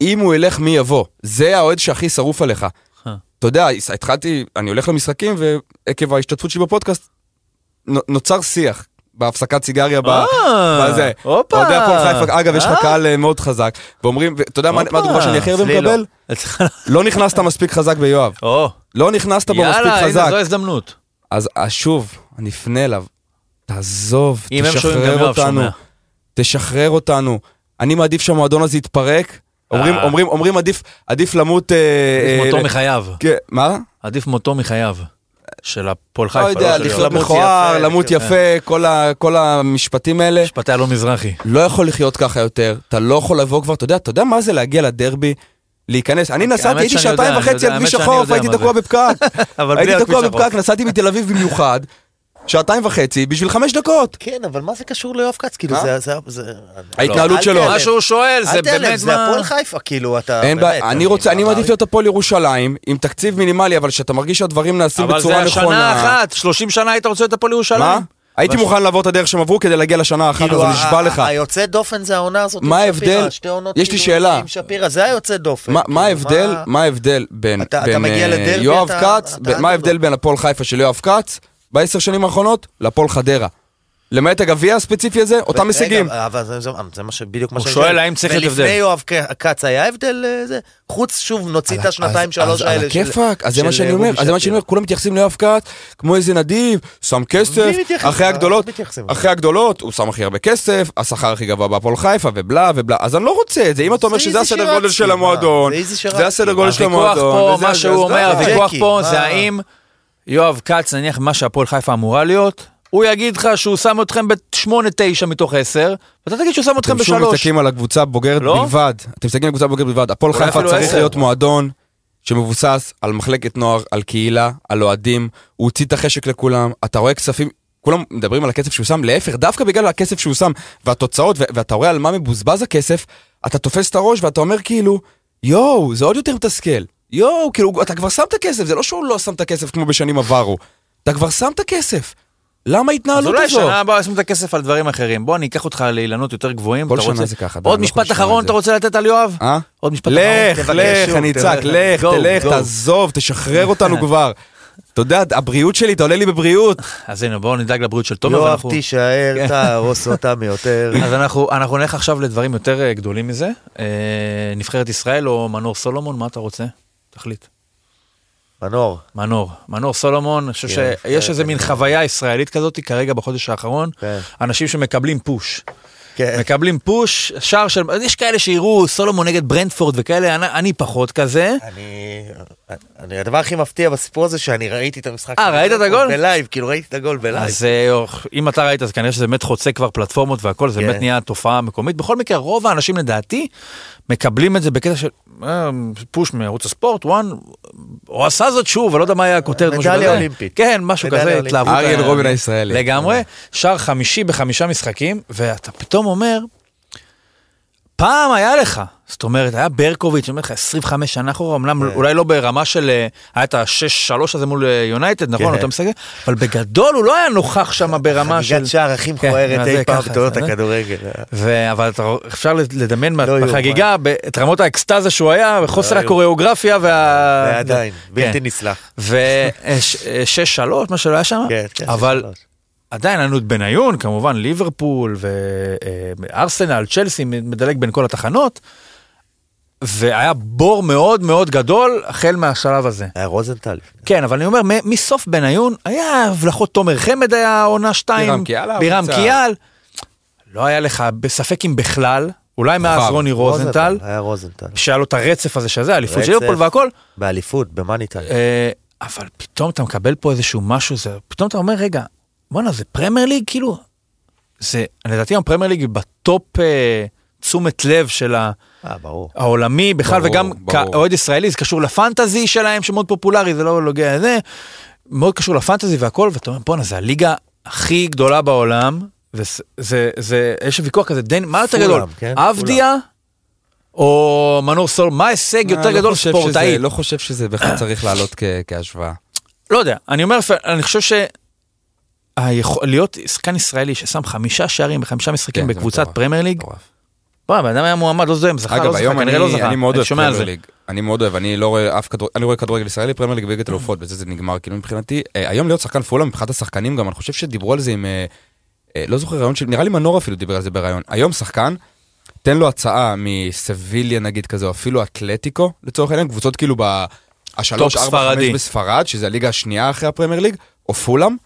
אם הוא ילך מי יבוא, זה האוהד שהכי שרוף עליך. אה. אתה יודע, התחלתי, אני הולך למשחקים, ועקב ההשתתפות שלי בפודקאסט, נו- נוצר שיח. בהפסקת סיגריה, אה, בזה. הופה. אוהדי הפועל חיפה, אגב, יש לך אה? קהל מאוד חזק, ואומרים, ואתה יודע מה הדוגמה שאני הכי הרבה. מקבל? לא נכנסת מספיק חזק ביואב. לא נכנסת בו מספיק יאללה, הנה, חזק. זו ההזדמנות. אז שוב, אני אפנה אליו, תעזוב, תשחרר אותנו. תשחרר אותנו. אני מעדיף שהמועדון הזה יתפרק. אומרים, אה. אומרים, אומרים עדיף, עדיף למות... אה, עדיף אה, מותו ל- מחייו. כן, מה? עדיף מותו מחייו. של הפועל לא חיפה. יודע, של לחיות יואב. למות מכוער, יפה, למות כן. יפה, כל המשפטים האלה. משפטי אלון מזרחי. לא יכול לחיות ככה יותר, אתה לא יכול לבוא כבר, אתה יודע, אתה יודע מה זה להגיע לדרבי? להיכנס, אני נסעתי, האמת הייתי יודע, שעתיים אני וחצי יודע, [laughs] על כביש החוף, יודע הייתי תקוע. בפקק. הייתי תקוע בפקק. נסעתי מתל אביב במיוחד, שעתיים וחצי, בשביל חמש דקות. כן, אבל מה זה קשור ליואב כץ? כאילו, מה? זה... זה- זה... ההתנהלות שלו. מה שהוא שואל זה אל תיעלב, באמת זה מה... הפועל חיפה, כאילו, אתה... אין באמת, בעיה, אני רוצה, אני מעדיף להיות הפועל ירושלים, עם תקציב מינימלי, אבל שאתה מרגיש שהדברים נעשים אבל בצורה זה השנה נכונה. אחת, 30 שנה היית רוצה להיות הפועל ירושלים? מה? הייתי אבל- מוכן לעבור את הדרך שהם עברו כדי להגיע לשנה האחת, כאילו, אז נשבע ה- לך. היוצא דופן זה העונה הזאת מה עם שפירא, ההבדל? שתי עונות יש לי כאילו שאלה. עם שפירא, זה היוצא דופן. מה- מה כאילו, ההבדל, מה ההבדל בין אתה- אתה בין, מגיע אה, לדרבי, יואב אתה- כץ, אתה מה. ההבדל בין הפועל חיפה של יואב כץ בעשר שנים האחרונות לפועל חדרה? למעט הגביע הספציפי הזה, אותם הישגים. אבל זה- זה זה מה ש- בדיוק מה הוא שאני שואל האם צריך להיות הבדל. ולפני יואב כץ היה הבדל אה, זה? חוץ, שוב, נוציא את השנתיים שלוש האלה על הכיפאק, אז זה מה שאני אה, אומר, אז זה מה שאני אומר. כולם מתייחסים ליואב כץ כמו איזה נדיב, שם כסף? אחרי הגדולות. אחרי הגדולות, הוא שם הכי הרבה כסף, השכר הכי גבוה בהפועל חיפה ובלה ובלה, אז אני לא רוצה את זה, אם אתה אומר זה שזה הסדר גודל של? המועדון, זה הסדר גודל של הוויכוח המועדון, פה, וזה- מה שהוא אומר, הוויכוח פה? זה האם יואב כץ, נניח מה שהפועל חיפה אמורה להיות, הוא יגיד לך שהוא שם אתכם ב-8-9 מתוך 10, ואתה תגיד שהוא שם אתכם אתם שוב ב-3. מסתכלים על הקבוצה הבוגרת לא? בלבד, אתם מסתכלים על הקבוצה הבוגרת בלבד, הפועל חיפה צריך עשר. להיות מועדון שמבוסס על מחלקת נוער, על קהילה, על אוהדים, הוא הוציא את החשק לכולם, אתה רואה כספים, כולם מדברים על הכסף שהוא שם, להפך, דווקא בגלל הכסף שהוא שם, והתוצאות, ואתה רואה על מה מבוזבז הכסף, אתה תופס את הראש ואתה אומר כאילו, יואו, זה עוד יותר מתסכל. יואו, כאילו, אתה כבר שם את הכסף, זה לא שהוא לא שם את הכסף כמו בשנים עברו, אתה כבר שם את הכסף. למה אז ההתנהלות אולי הזו? שנה הבאה נשים את הכסף על דברים אחרים. בוא, אני אקח אותך לאילנות יותר גבוהים. כל שנה זה ככה, עוד לא משפט אחרון את אתה. רוצה לתת על יואב? אה? עוד משפט אחרון. לך, לך, אני אצעק. לך, תלך. תעזוב, תשחרר אותנו [laughs] כבר. אתה יודע, הבריאות שלי, אתה עולה לי בבריאות. אז הנה, בואו נדאג לבריאות של תומר. יואב, תישאר, כן. תהרוס אותם יותר. [laughs] אז אנחנו, אנחנו נלך עכשיו לדברים יותר אה, גדולים מזה. אה, נבחרת ישראל או מנור סולומון, מה אתה רוצה? תחליט. מנור. מנור. מנור סולומון, אני חושב כן, שיש כן, איזה כן. מין חוויה ישראלית כזאת כרגע בחודש האחרון. כן. אנשים שמקבלים פוש. כן. מקבלים פוש, שער של... יש כאלה שיראו סולומון נגד ברנטפורד וכאלה, אני, אני פחות כזה. אני, אני, הדבר הכי מפתיע בסיפור הזה שאני ראיתי את המשחק. אה, ראית את הגול? ב live, כאילו ראיתי את הגול בלייב. אז אה, אם אתה ראית, אז כנראה שזה באמת חוצה כבר פלטפורמות והכל, זה כן. באמת נהיה תופעה מקומית. בכל מקרה, רוב האנשים לדעתי מקבלים את זה בקטע של אה, פוש מערוץ הספורט, וואן, הוא עשה זאת שוב, אני לא יודע מה היה הכותרת. משהו מדליה כזה. אולימפית. כן, משהו כזה. התלהבות. אריאל רובין הישראלי. לגמרי. שער חמישי בחמישה משחקים, ואתה פתאום אומר, פעם היה לך, זאת אומרת, היה ברקוביץ', אני אומר לך, 25 שנה אחורה, אמנם כן. אולי לא ברמה של, אה, היה את ה-6-3 הזה מול אה, יונייטד, נכון, כן. אתה מסתכל, אבל בגדול הוא לא היה נוכח שם ברמה של... חגיגת שער הכי כן, מכוערת אי פעם בתולדות הכדורגל. ו... אבל. אפשר לדמיין לא. בחגיגה את רמות האקסטזה שהוא היה, וחוסר לא הקוריאוגרפיה וה... ועדיין, בלתי. נסלח. ו-6-3, מה שלא היה שם, אבל. עדיין לנו את בניון, כמובן ליברפול וארסנל, צ'לסי, מדלג בין כל התחנות, והיה בור מאוד מאוד גדול החל מהשלב הזה. היה רוזנטל. כן, אבל אני אומר, מ- מסוף בניון, היה הבלחות תומר חמד היה עונה שתיים, בירם קיאל בירם. קיאל, לא היה לך בספק אם בכלל, אולי מאז. רוני רוזנטל, היה רוזנטל. שהיה לו את הרצף הזה שזה, אליפות של. ליברפול והכל, באליפות, במאני טיים. אה, אבל פתאום אתה מקבל פה איזשהו משהו, זה, פתאום אתה אומר, רגע, בואנה, זה פרמייר ליג, כאילו, זה, לדעתי היום פרמייר ליג ב top אה, תשומת לב של ה... אה, ברור. העולמי בכלל, ברור, וגם. כאוהד ישראלי, זה קשור לפנטזי שלהם, שמאוד פופולרי, זה לא נוגע לזה. מאוד קשור לפנטזי והכל, ואתה אומר, בואנה, זה הליגה הכי גדולה בעולם, וזה, זה, זה, יש ויכוח כזה, דן, מה יותר גדול? כן, אבדיה או מנור סולומון, מה ההישג יותר אני לא גדול ספורטאי? לא חושב שזה בכלל צריך לעלות כהשוואה. לא יודע, אני אומר, אני חושב ש... היכול, להיות שחקן ישראלי ששם חמישה שערים בחמישה משחקים כן, בקבוצת. פרמייר ליג. בואי, הבן אדם היה מועמד, לא זוכר אם זכה, לא זכה, כנראה לא זכה, אני מאוד אוהב פרמייר. ליג. אני מאוד אוהב, אני לא רואה אף כדורגל, אני רואה כדורגל ישראלי, פרמייר ליג וליגת אלופות, בזה זה נגמר כאילו מבחינתי. אה, היום להיות שחקן פולה מבחינת השחקנים גם, אני חושב שדיברו על זה עם, אה, אה, לא זוכר ראיון של, נראה לי מנור אפילו דיבר על זה בראיון. היום שחקן, תן לו הצעה מסביליה נגיד כזה, או אפילו אתלטיקו, לצורך העניין, קבוצות כאילו ב... השלוש, top ארבע. חמש בספרד, שזה הליגה השנייה אחרי הפרמייר ליג, או פולאם,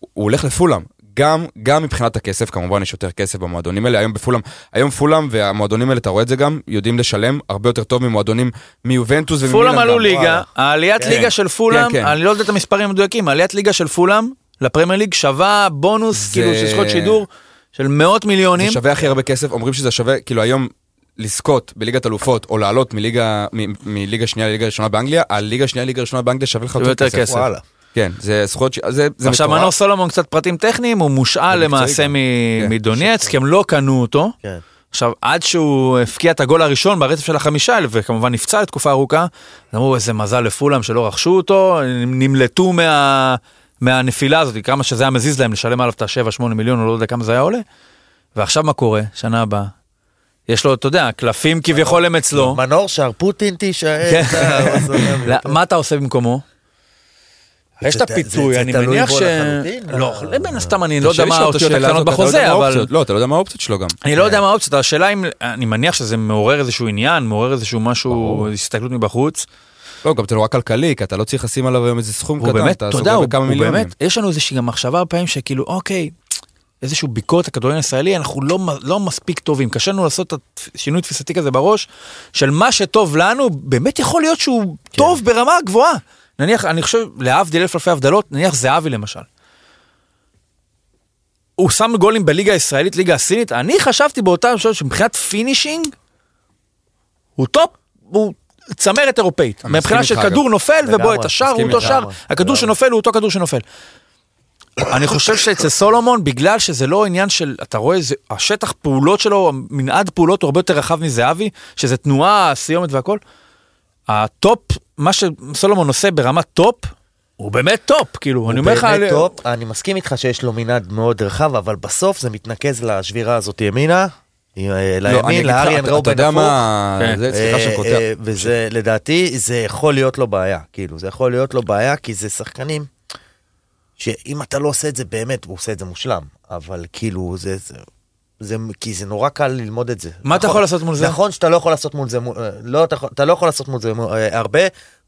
הוא הולך לפולאם. גם, גם מבחינת הכסף, כמובן יש יותר כסף במועדונים האלה, היום בפולאם, היום פולאם והמועדונים האלה, אתה רואה את זה גם, יודעים לשלם הרבה יותר טוב ממועדונים מיובנטוס וממילאן. פולאם עלו. ליגה. העליית כן. ליגה של פולאם, כן, כן. אני לא יודע את המספרים המדויקים, העליית ליגה של פולאם לפרמייר ליג שווה בונוס, זה- כאילו של זכויות שידור של מאות מיליונים. זה שווה הכי הרבה כסף, אומרים שזה שווה, כאילו היום לזכות בליגת אלופות, או לעלות מליגה, מ- מליגה שנייה לליגה ראשונה באנגליה, הליגה שנייה לליגה ראשונה באנגליה שווה לך יותר יותר כסף. כסף. וואלה. כן, זה זכויות, ש- זה זה עכשיו מטורף. מנור סולומון קצת פרטים טכניים, הוא מושאל למעשה כן. מדונייץ, כי הם לא קנו אותו. כן. עכשיו, עד שהוא הפקיע את הגול הראשון ברצף של החמישה וכמובן נפצע לתקופה ארוכה, אמרו איזה מזל לפולאם שלא רכשו אותו, נמלטו מה... מהנפילה הזאת, כמה שזה היה מזיז להם לשלם עליו את ה-7-8 מיליון, או לא יודע כמה זה היה עולה. ועכשיו מה קורה? שנה הבאה. יש לו, אתה יודע, קלפים כביכול הם אצלו. מנור שר, פוטין תישאר. כן. [laughs] מה אתה עושה במקומו? יש את זה אני מניח ש... לא, אה, מן הסתם אני לא יודע מה השאלה הקטנות לא בחוזה, אבל... האופציות. לא, אתה לא יודע מה האופציות שלו גם. אני לא יודע מה האופציות, השאלה אם, אני מניח שזה מעורר איזשהו עניין, מעורר איזשהו משהו, הסתכלות מבחוץ. לא, גם זה נורא כלכלי, כי אתה לא צריך לשים עליו היום איזה סכום קטן, אתה סוגר בכמה הוא מיליונים. באמת, יש לנו איזושהי גם מחשבה פעמים שכאילו, אוקיי, איזושהי ביקורת לכדורגל הישראלי, אנחנו לא, לא מספיק טובים, קשה לנו לעשות את השינוי תפיסתי כזה בראש, של מה שטוב לנו, באמת יכול להיות שהוא טוב ברמה גבוהה. נניח, אני חושב, להבדיל אלף אלפי הבדלות, נניח זהבי למשל. הוא שם גולים בליגה הישראלית, ליגה הסינית, אני חשבתי באותה שעות שמבחינת finishing, הוא top, הוא צמרת אירופאית. מבחינה של. כדור נופל, לגמרי, את השער הוא אותו. שער, הכדור. שנופל הוא אותו כדור שנופל. אני חושב שאצל סולומון, בגלל שזה לא עניין של, אתה רואה, זה, השטח פעולות שלו, מנעד פעולות הוא הרבה יותר רחב מזהבי, שזה תנועה, סיומת והכל. ה top, מה שסולומון עושה ברמת top, הוא באמת top, כאילו, אני אומר לך... הוא באמת top, אני מסכים איתך שיש לו מנעד מאוד רחב, אבל בסוף זה מתנקז לשבירה הזאת ימינה, אה, לא, לימין, לאריאן אתה- רובן אתה יודע. מה, כן. סליחה אה, שאני קוטע. אה, וזה לדעתי זה יכול להיות לו בעיה כאילו זה יכול להיות לו בעיה כי זה שחקנים שאם אתה לא עושה את זה באמת הוא עושה את זה מושלם אבל כאילו זה. זה כי זה נורא קל ללמוד את זה. מה אתה נכון- יכול לעשות מול זה? נכון שאתה לא יכול לעשות מול זה, מול- אה, לא, אתה, אתה לא יכול לעשות מול זה אה, הרבה.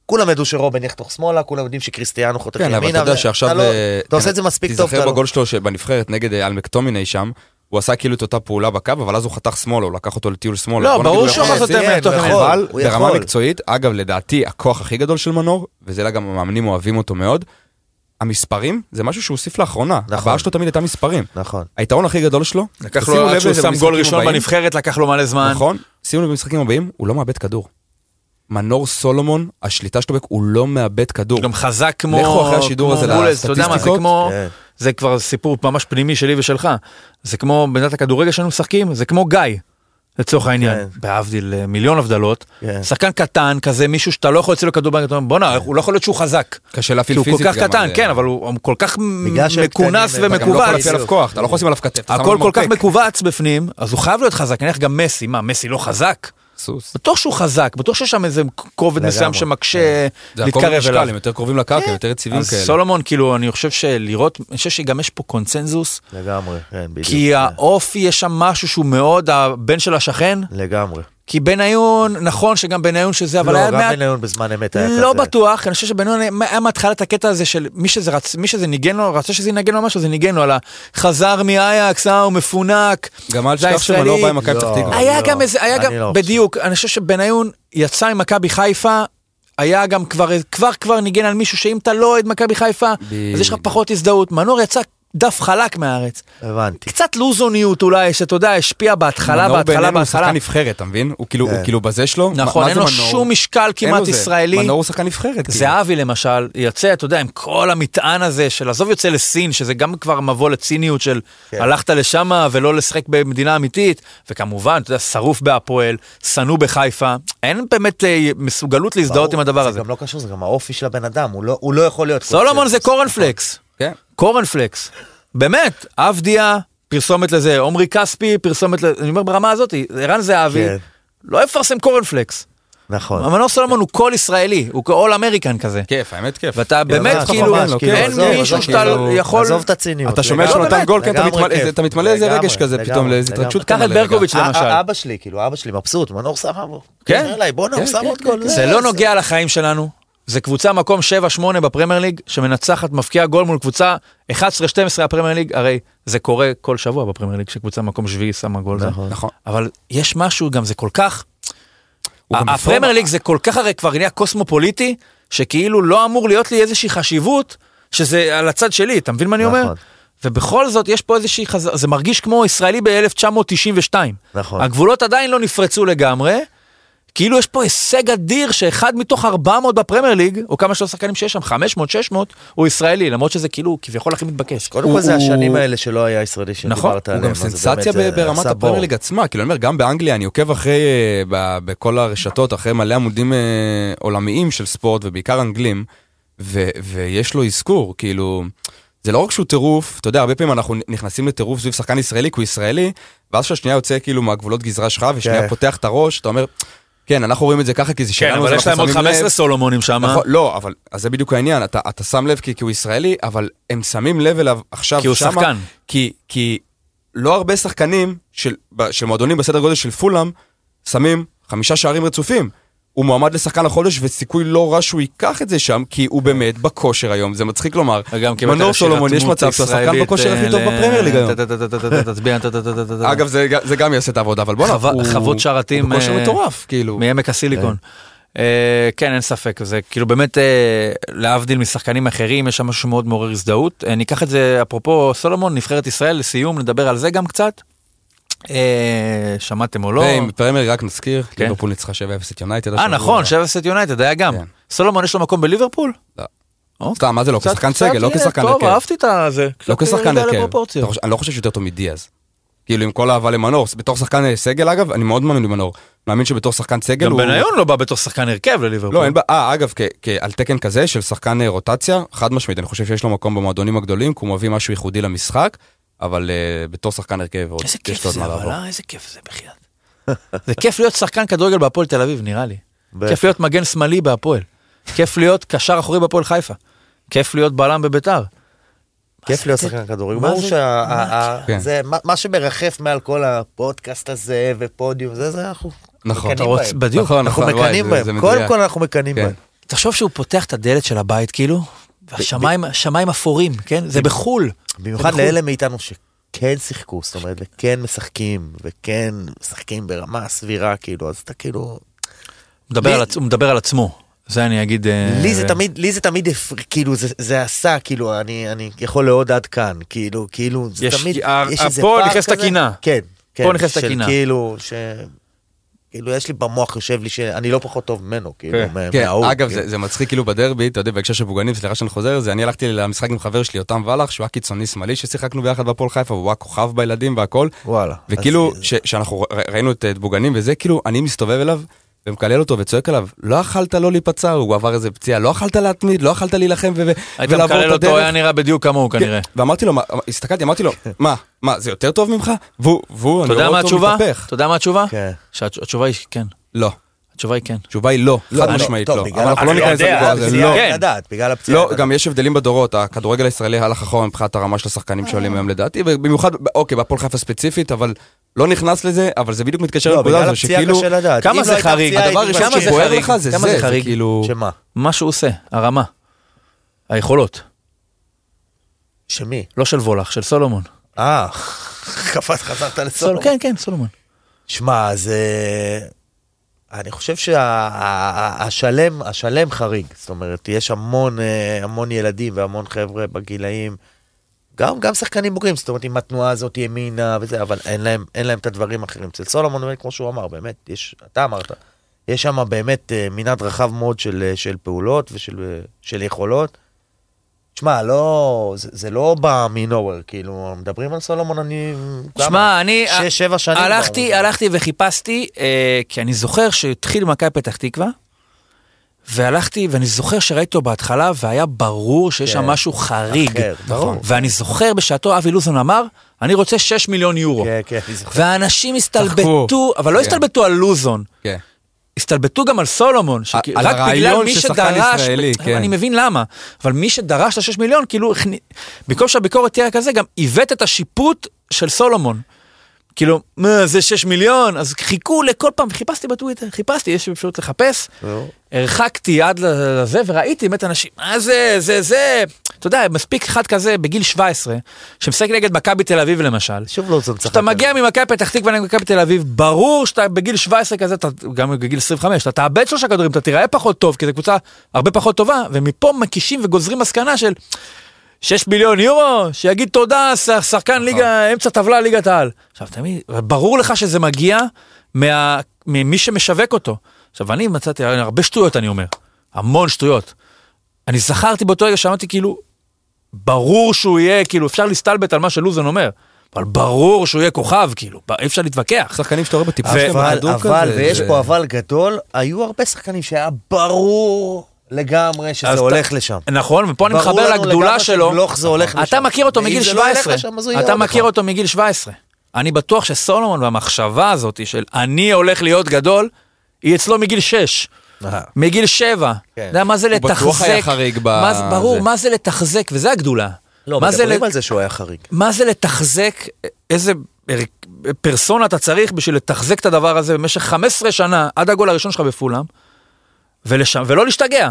כולם ידעו שרובן יחתוך שמאלה, כולם יודעים שקריסטיאנו חותך כן, ימינה. אבל אתה יודע שעכשיו... אתה, לא, אה, אתה עושה כן, את זה מספיק טוב. תיזכר אתה לא- בגול שלו שבנבחרת נגד אה, אלמקטומיני שם, הוא עשה כאילו את אותה פעולה בקו, אבל אז הוא חתך שמאלה, הוא לקח אותו לטיול שמאלה. לא, ברור הוא שהוא יכול לעשות כן, הוא ימין. יכול. אבל הוא ברמה. מקצועית, אגב, לדעתי, הכוח הכי גדול של מנור, וזה גם המאמנים אוהבים אותו מאוד, המספרים זה משהו שהוא הוסיף לאחרונה. נכון. הבעיה שלו תמיד הייתה מספרים. נכון. היתיון הכי גדול שלו, לקח לו, עד שהוא שם גול ראשון הבאים, בנבחרת, לקח לו מלא זמן. נכון? שימו לב במשחקים הבאים, הוא לא מאבד כדור. מנור סולומון, השליטה שלו, הוא לא מאבד כדור. גם חזק כמו... לכו אחרי השידור כמו הזה מולס, אתה יודע מה, זה לסטטיסטיקות. כמו... כן. זה כבר סיפור ממש פנימי שלי ושלך. זה כמו בנת הכדורגל שהיינו משחקים, זה כמו גיא, לצורך העניין. כן. בהבדיל אה, מיליון הבדלות. כן. שחקן קטן כזה, מישהו שאתה לא יכול להוציא לו כדור אומר, בואנה, הוא לא יכול להיות שהוא חזק. קשה להפעיל פיזית כל כך קטן, על- כן, אבל הוא כל כך מכונס קטנים, אתה גם לא יכול ומכווץ. להפעיל עליו כוח, אתה לא יכול לשים עליו כתף. הכל כל כך. מכווץ בפנים, אז הוא חייב להיות חזק. נניח גם מסי, מה, מסי לא חזק? סוס. בטוח שהוא חזק, בטוח שיש שם איזה כובד. מסוים שמקשה זה הכל להתקרב אליו. הם יותר קרובים לקרקע, הם יותר יציבים כאלה. סולומון, כאילו, אני חושב שלראות, אני חושב שגם יש פה קונצנזוס, לגמרי, כן, בדיוק. כי האופי, יש שם משהו שהוא מאוד הבן של השכן, לגמרי. כי בניון, נכון שגם בניון שזה, אבל לא, היה גם מעט, בניון בזמן אמת היה כזה. לא בטוח, אני חושב שבניון היה מההתחלה את הקטע הזה של מי שזה רצ... מי שזה ניגן לו, רצה שזה ינגן לו משהו, זה ניגן לו על החזר מאייקס, אה, הוא מפונק. גם אל תשכח שמנור הישראלי. בא עם מכבי לא. פתח תקווה. היה לא, גם איזה, היה גם, לא. בדיוק, אני חושב שבניון יצא עם מכבי חיפה, היה גם כבר, כבר כבר ניגן על מישהו שאם אתה לא אוהד מכבי חיפה, אז יש לך. פחות הזדהות. מנור יצא דף חלק מהארץ. הבנתי. קצת לוזוניות אולי, שאתה יודע, השפיע בהתחלה, מנור בהתחלה, בעינינו הוא בהתחלה. שחקן נבחרת, אתה מבין? הוא כאילו, כן. הוא כאילו בזה שלו. נכון, אין זה לו מנור? שום משקל כמעט זה. ישראלי. מנור הוא שחקן נבחרת. כאילו. זהבי למשל, יוצא, אתה יודע, עם כל המטען הזה של עזוב יוצא לסין, שזה גם כבר מבוא לציניות של כן. הלכת לשם ולא לשחק במדינה אמיתית, וכמובן, אתה יודע, שרוף בהפועל, שנוא בחיפה, אין באמת אה, מסוגלות להזדהות עם הדבר הזה. זה גם לא קשור, זה גם האופי של הבן אדם, הוא לא- הוא לא יכול להיות... סולומון זה. קורנפלקס, כן. קורנפלקס, באמת, אבדיה, פרסומת לזה, עמרי כספי, פרסומת לזה, אני אומר ברמה הזאת, ערן זהבי, כן. לא יפרסם קורנפלקס. נכון. המנור סולומון הוא כל ישראלי, הוא כל American כזה. כיף, האמת כיף. ואתה באמת כאילו, כאילו, אין מישהו שאתה כאילו, יכול... עזוב את הציניות. אתה שומע שהוא נתן גול, כן, אתה מתמלא-. איזה- רגש כזה, פתאום לאיזה. התרגשות. קח כמה את לרגע. ברקוביץ' למשל. א- אבא שלי, כאילו, אבא שלי מבסוט, מנור סבבה. כן. בואנה, הוא כן, שם עוד גול. זה לא נוגע לחיים שלנו, זה קבוצה מקום 7-8 בפרמייר ליג, שמנצחת, מבקיעה גול מול קבוצה 11-12 הפרמייר ליג, הרי זה קורה כל שבוע בפרמייר ליג, שקבוצה מקום שביעי שמה גול. נכון. נכון. אבל יש משהו, גם זה כל כך, הפרמייר. ליג זה כל כך הרי כבר נהיה קוסמופוליטי, שכאילו לא אמור להיות לי איזושהי חשיבות, שזה על הצד שלי, אתה מבין מה אני אומר? נכון. ובכל זאת יש פה איזושהי חזרה, זה מרגיש כמו ישראלי ב-1992. נכון. הגבולות עדיין לא נפרצו לגמרי, כאילו יש פה הישג אדיר שאחד מתוך 400 בפרמייר ליג, או כמה שלוש שחקנים שיש שם, 500, 600, הוא ישראלי, למרות שזה כאילו כביכול הכי מתבקש. קודם כל זה הוא- השנים האלה שלא היה ישראלי נכון, שדיברת הוא עליהם. גם אז זה סנסציה זה ברמת הפרמייר. ליג עצמה, כאילו אני אומר, גם באנגליה אני עוקב אחרי, אה, בכל הרשתות, אחרי מלא עמודים אה, עולמיים של ספורט, ובעיקר אנגלים, ו- ויש לו אזכור, כאילו, זה לא רק שהוא טירוף, אתה יודע, הרבה פעמים אנחנו נכנסים לטירוף סביב שחקן ישראלי, כי הוא ישראלי, ואז כשהשנייה יוצא כאילו מהגבולות גזרה שלך, ושנייה כן. פותח את הראש, אתה אומר, כן, אנחנו רואים את זה ככה, כי זה כן, שלנו, אבל אז יש להם עוד שמים 15 לב. סולומונים שם. נכון, לא, אבל, אז זה בדיוק העניין, אתה, אתה שם לב כי, כי הוא ישראלי, אבל הם שמים לב אליו עכשיו כי הוא שמה, שחקן. כי, כי לא הרבה שחקנים של, של מועדונים בסדר גודל של פולאם, שמים חמישה שערים רצופים. הוא מועמד לשחקן החודש וסיכוי לא רע שהוא ייקח את זה שם, כי הוא באמת בכושר היום, זה מצחיק לומר. מנור סולומון, יש מצב שהוא השחקן בכושר הכי אה, טוב בפרמייר ליג היום. אגב, זה, גם יעשה את העבודה, אבל בואנה, הוא- חוות שרתים, הוא בכושר אה, מטורף, כאילו. מעמק הסיליקון. אה, כן, אין ספק, זה כאילו באמת, אה, להבדיל משחקנים אחרים, יש שם משהו מאוד מעורר הזדהות. אה, ניקח את זה, אפרופו סולומון, נבחרת ישראל, לסיום, נדבר על זה גם קצת. אה, שמעתם או לא? ועם פרמייר רק נזכיר, כן. ליברפול ניצחה 7-0 את יונייטד. אה. נכון, שבע סט יונייטד היה גם. כן. סולומון יש לו מקום בליברפול? לא. אוקיי. סתם, מה זה לא? כשחקן סגל, לא כשחקן טוב, הרכב. אהבתי את הזה. לא כשחקן הרכב. אני לא חושב שיותר טוב מדיאז. כאילו עם כל האהבה למנור, בתור שחקן אה, סגל אגב, אני מאוד מאמין במנור. מאמין שבתור שחקן סגל גם הוא... בניון לא בא בתור שחקן הרכב לליברפול. לא, אין בעיה, אה, אגב, על תקן כזה של שחקן אה, רוטציה, חד משמעית, אני חושב שיש לו מקום במועדונים הגדולים, כי הוא מביא משהו ייחודי למשחק, אבל אה, בתור שחקן הרכב, עוד- יש לו עוד זה, מה לעבור. אה, איזה כיף זה בחייאת. [laughs] זה כיף להיות שחקן כדורגל בהפועל תל אביב, נראה לי. כיף להיות מגן שמאלי בהפועל. כיף להיות קשר אחורי בהפועל חיפה. כיף להיות בלם בביתר. כיף להיות זה- שחקן כדורגל. מה ברור זה- שה... מה- ה- ה- כן. זה מה- שמרחף מעל כל הפודקאסט הזה ופודיום, זה זה אנחנו נכון. אתה מקנאים בהם. בדיוק. נכון, אנחנו נכון, וואי, מקנאים בהם. קודם. כל אנחנו מקנאים כן. בהם. תחשוב שהוא פותח את הדלת של הבית כאילו, והשמיים שמיים אפורים, כן? זה בחו"ל. במיוחד זה בחו"ל. לאלה מאיתנו שכן שיחקו, זאת אומרת, וכן משחקים, וכן משחקים ברמה סבירה, כאילו, אז אתה כאילו... הוא מדבר לי- על עצ- הוא מדבר על עצמו. זה אני אגיד... אה, לי זה תמיד, לי זה תמיד, כאילו, זה, זה עשה, כאילו, אני, אני יכול לאהוד עד כאן, כאילו, כאילו, זה יש- תמיד, יש איזה פה פער נכנסת כזה. הקינה. כן, כן. פה נכנסת של הקינה. כאילו, ש... כאילו, יש לי במוח, יושב לי שאני לא פחות טוב ממנו, כאילו, כן, כן, מההוא. אגב, כאילו. זה, זה מצחיק כאילו בדרבי, אתה יודע, בהקשר של בוגנים, סליחה שאני חוזר על זה, אני הלכתי למשחק עם חבר שלי, יותם ולח, שהוא היה קיצוני שמאלי, ששיחקנו ביחד בהפועל חיפה, והוא היה כוכב בילדים והכל, וואלה. וכאילו, אז- ש- שאנחנו ר- ראינו את את בוגנים וזה, כאילו, אני מסתובב אליו, ומקלל אותו וצועק עליו, לא יכלת לא להיפצע, הוא עבר איזה פציעה, לא יכלת להתמיד, לא יכלת להילחם ו- ו- היית ולעבור מקלל את אותו, הדרך. היה נראה בדיוק כמוהו כנראה. כן, ואמרתי לו, הסתכלתי, אמרתי לו, מה, מה, זה יותר טוב ממך? והוא, והוא, אתה אני רואה אותו התשובה? מתהפך. אתה יודע מה התשובה? כן. שהתשובה היא כן. לא, התשובה היא כן. התשובה היא לא, חד אני- משמעית לא. אבל אנחנו לא ניכנס לדיבור הזה, הפציעה לא. בגלל הפציעה. לא, גם. יש הבדלים בדורות, הכדורגל הישראלי הלך אחורה מבחינת הרמה של השחקנים שעולים היום לדעתי, ובמיוחד, אוקיי, בהפועל חיפה ספציפית, אבל לא נכנס לזה, אבל זה בדיוק מתקשר לא, לנקודה הזו, שכאילו. כמה זה לא חריג? הדבר הראשון. זה שבוער. לך זה זה, זה זה? כאילו... שמה? מה שהוא עושה, הרמה. היכולות. שמי? לא של וולך, של סולומון. אה, [laughs] קפץ, חזרת סול- לסולומון. כן, כן, סולומון. שמע, זה... אני חושב שהשלם, השלם חריג. זאת אומרת, יש המון, אה, המון ילדים והמון חבר'ה בגילאים, גם, גם שחקנים בוגרים, זאת אומרת, עם התנועה הזאת ימינה וזה, אבל אין להם, אין להם את הדברים האחרים. אצל סולומון, כמו שהוא אמר, באמת, יש, אתה אמרת, יש שם באמת אה, מנעד רחב מאוד של, אה, של פעולות ושל של יכולות. תשמע, לא, זה, זה לא בא מנוהוור, כאילו, מדברים על סולומון, אני... כמה? שמע, אני שש, שבע שנים. הלכתי, כבר. הלכתי וחיפשתי, אה, כי אני זוכר שהתחיל במכבי פתח תקווה, והלכתי, ואני זוכר שראיתי אותו בהתחלה, והיה ברור שיש שם כן. משהו חריג. אחר, ברור. ואני זוכר בשעתו אבי לוזון אמר, אני רוצה 6 מיליון יורו. כן, כן, אני זוכר. והאנשים הסתלבטו, אבל לא כן. הסתלבטו על לוזון. כן. הסתלבטו גם על סולומון, שכי- על רק בגלל מי שדרש, ישראלי, כן. אני מבין למה, אבל מי שדרש את ה-6 מיליון, כאילו, במקום שהביקורת תהיה כזה, גם עיוות את השיפוט של סולומון. כאילו, מה, זה 6 מיליון? אז חיכו לכל פעם, חיפשתי בטוויטר, חיפשתי, יש אפשרות לחפש, נו. הרחקתי יד לזה וראיתי באמת אנשים, מה זה, זה, זה, אתה יודע, מספיק אחד כזה בגיל 17, שמשחק נגד מכבי תל אביב למשל, שוב לוזון צחק. כשאתה. מגיע ממכבי פתח תקווה נגד מכבי תל אביב, ברור שאתה בגיל 17 כזה, אתה, גם בגיל 25, אתה תאבד שלושה כדורים, אתה תיראה פחות טוב, כי זו קבוצה הרבה פחות טובה, ומפה מקישים וגוזרים מסקנה של 6 מיליון יורו, שיגיד תודה, שחקן ליגה, אמצע טבלה ליגת העל. עכשיו, תמיד, ברור לך שזה מגיע מה, ממי שמשווק אותו. עכשיו, אני מצאתי הרבה שטויות, אני אומר, המון שטויות. אני זכרתי באותו רגע שאמרתי כאילו, ברור שהוא יהיה, כאילו, אפשר להסתלבט על מה שלוזון אומר, אבל ברור שהוא יהיה כוכב, כאילו, אי אפשר להתווכח. שחקנים שאתה רואה בטיפה שלהם אבל, אבל, ויש פה אבל גדול, היו הרבה שחקנים שהיה ברור לגמרי שזה הולך אתה- לשם. נכון, ופה אני ברור מחבר לנו לגדולה לגמרי שלו. שגלוך זה הולך לשם. אתה מכיר אותו מגיל זה לא ילך 17. לשם, הוא אתה מכיר אחד. אותו מגיל 17. אני בטוח שסולומון והמחשבה הזאת של אני הולך להיות גדול, היא אצלו מגיל 6. אה. מגיל 7. כן. אתה יודע מה זה הוא לתחזק? בטוח היה חריג ב- ברור. מה זה לתחזק, וזה הגדולה. לא, מדברים על זה שהוא היה חריג. מה זה לתחזק, איזה פרסונה אתה צריך בשביל לתחזק את הדבר הזה במשך 15 שנה, עד הגול הראשון שלך בפולאם, ולשם, ולא להשתגע,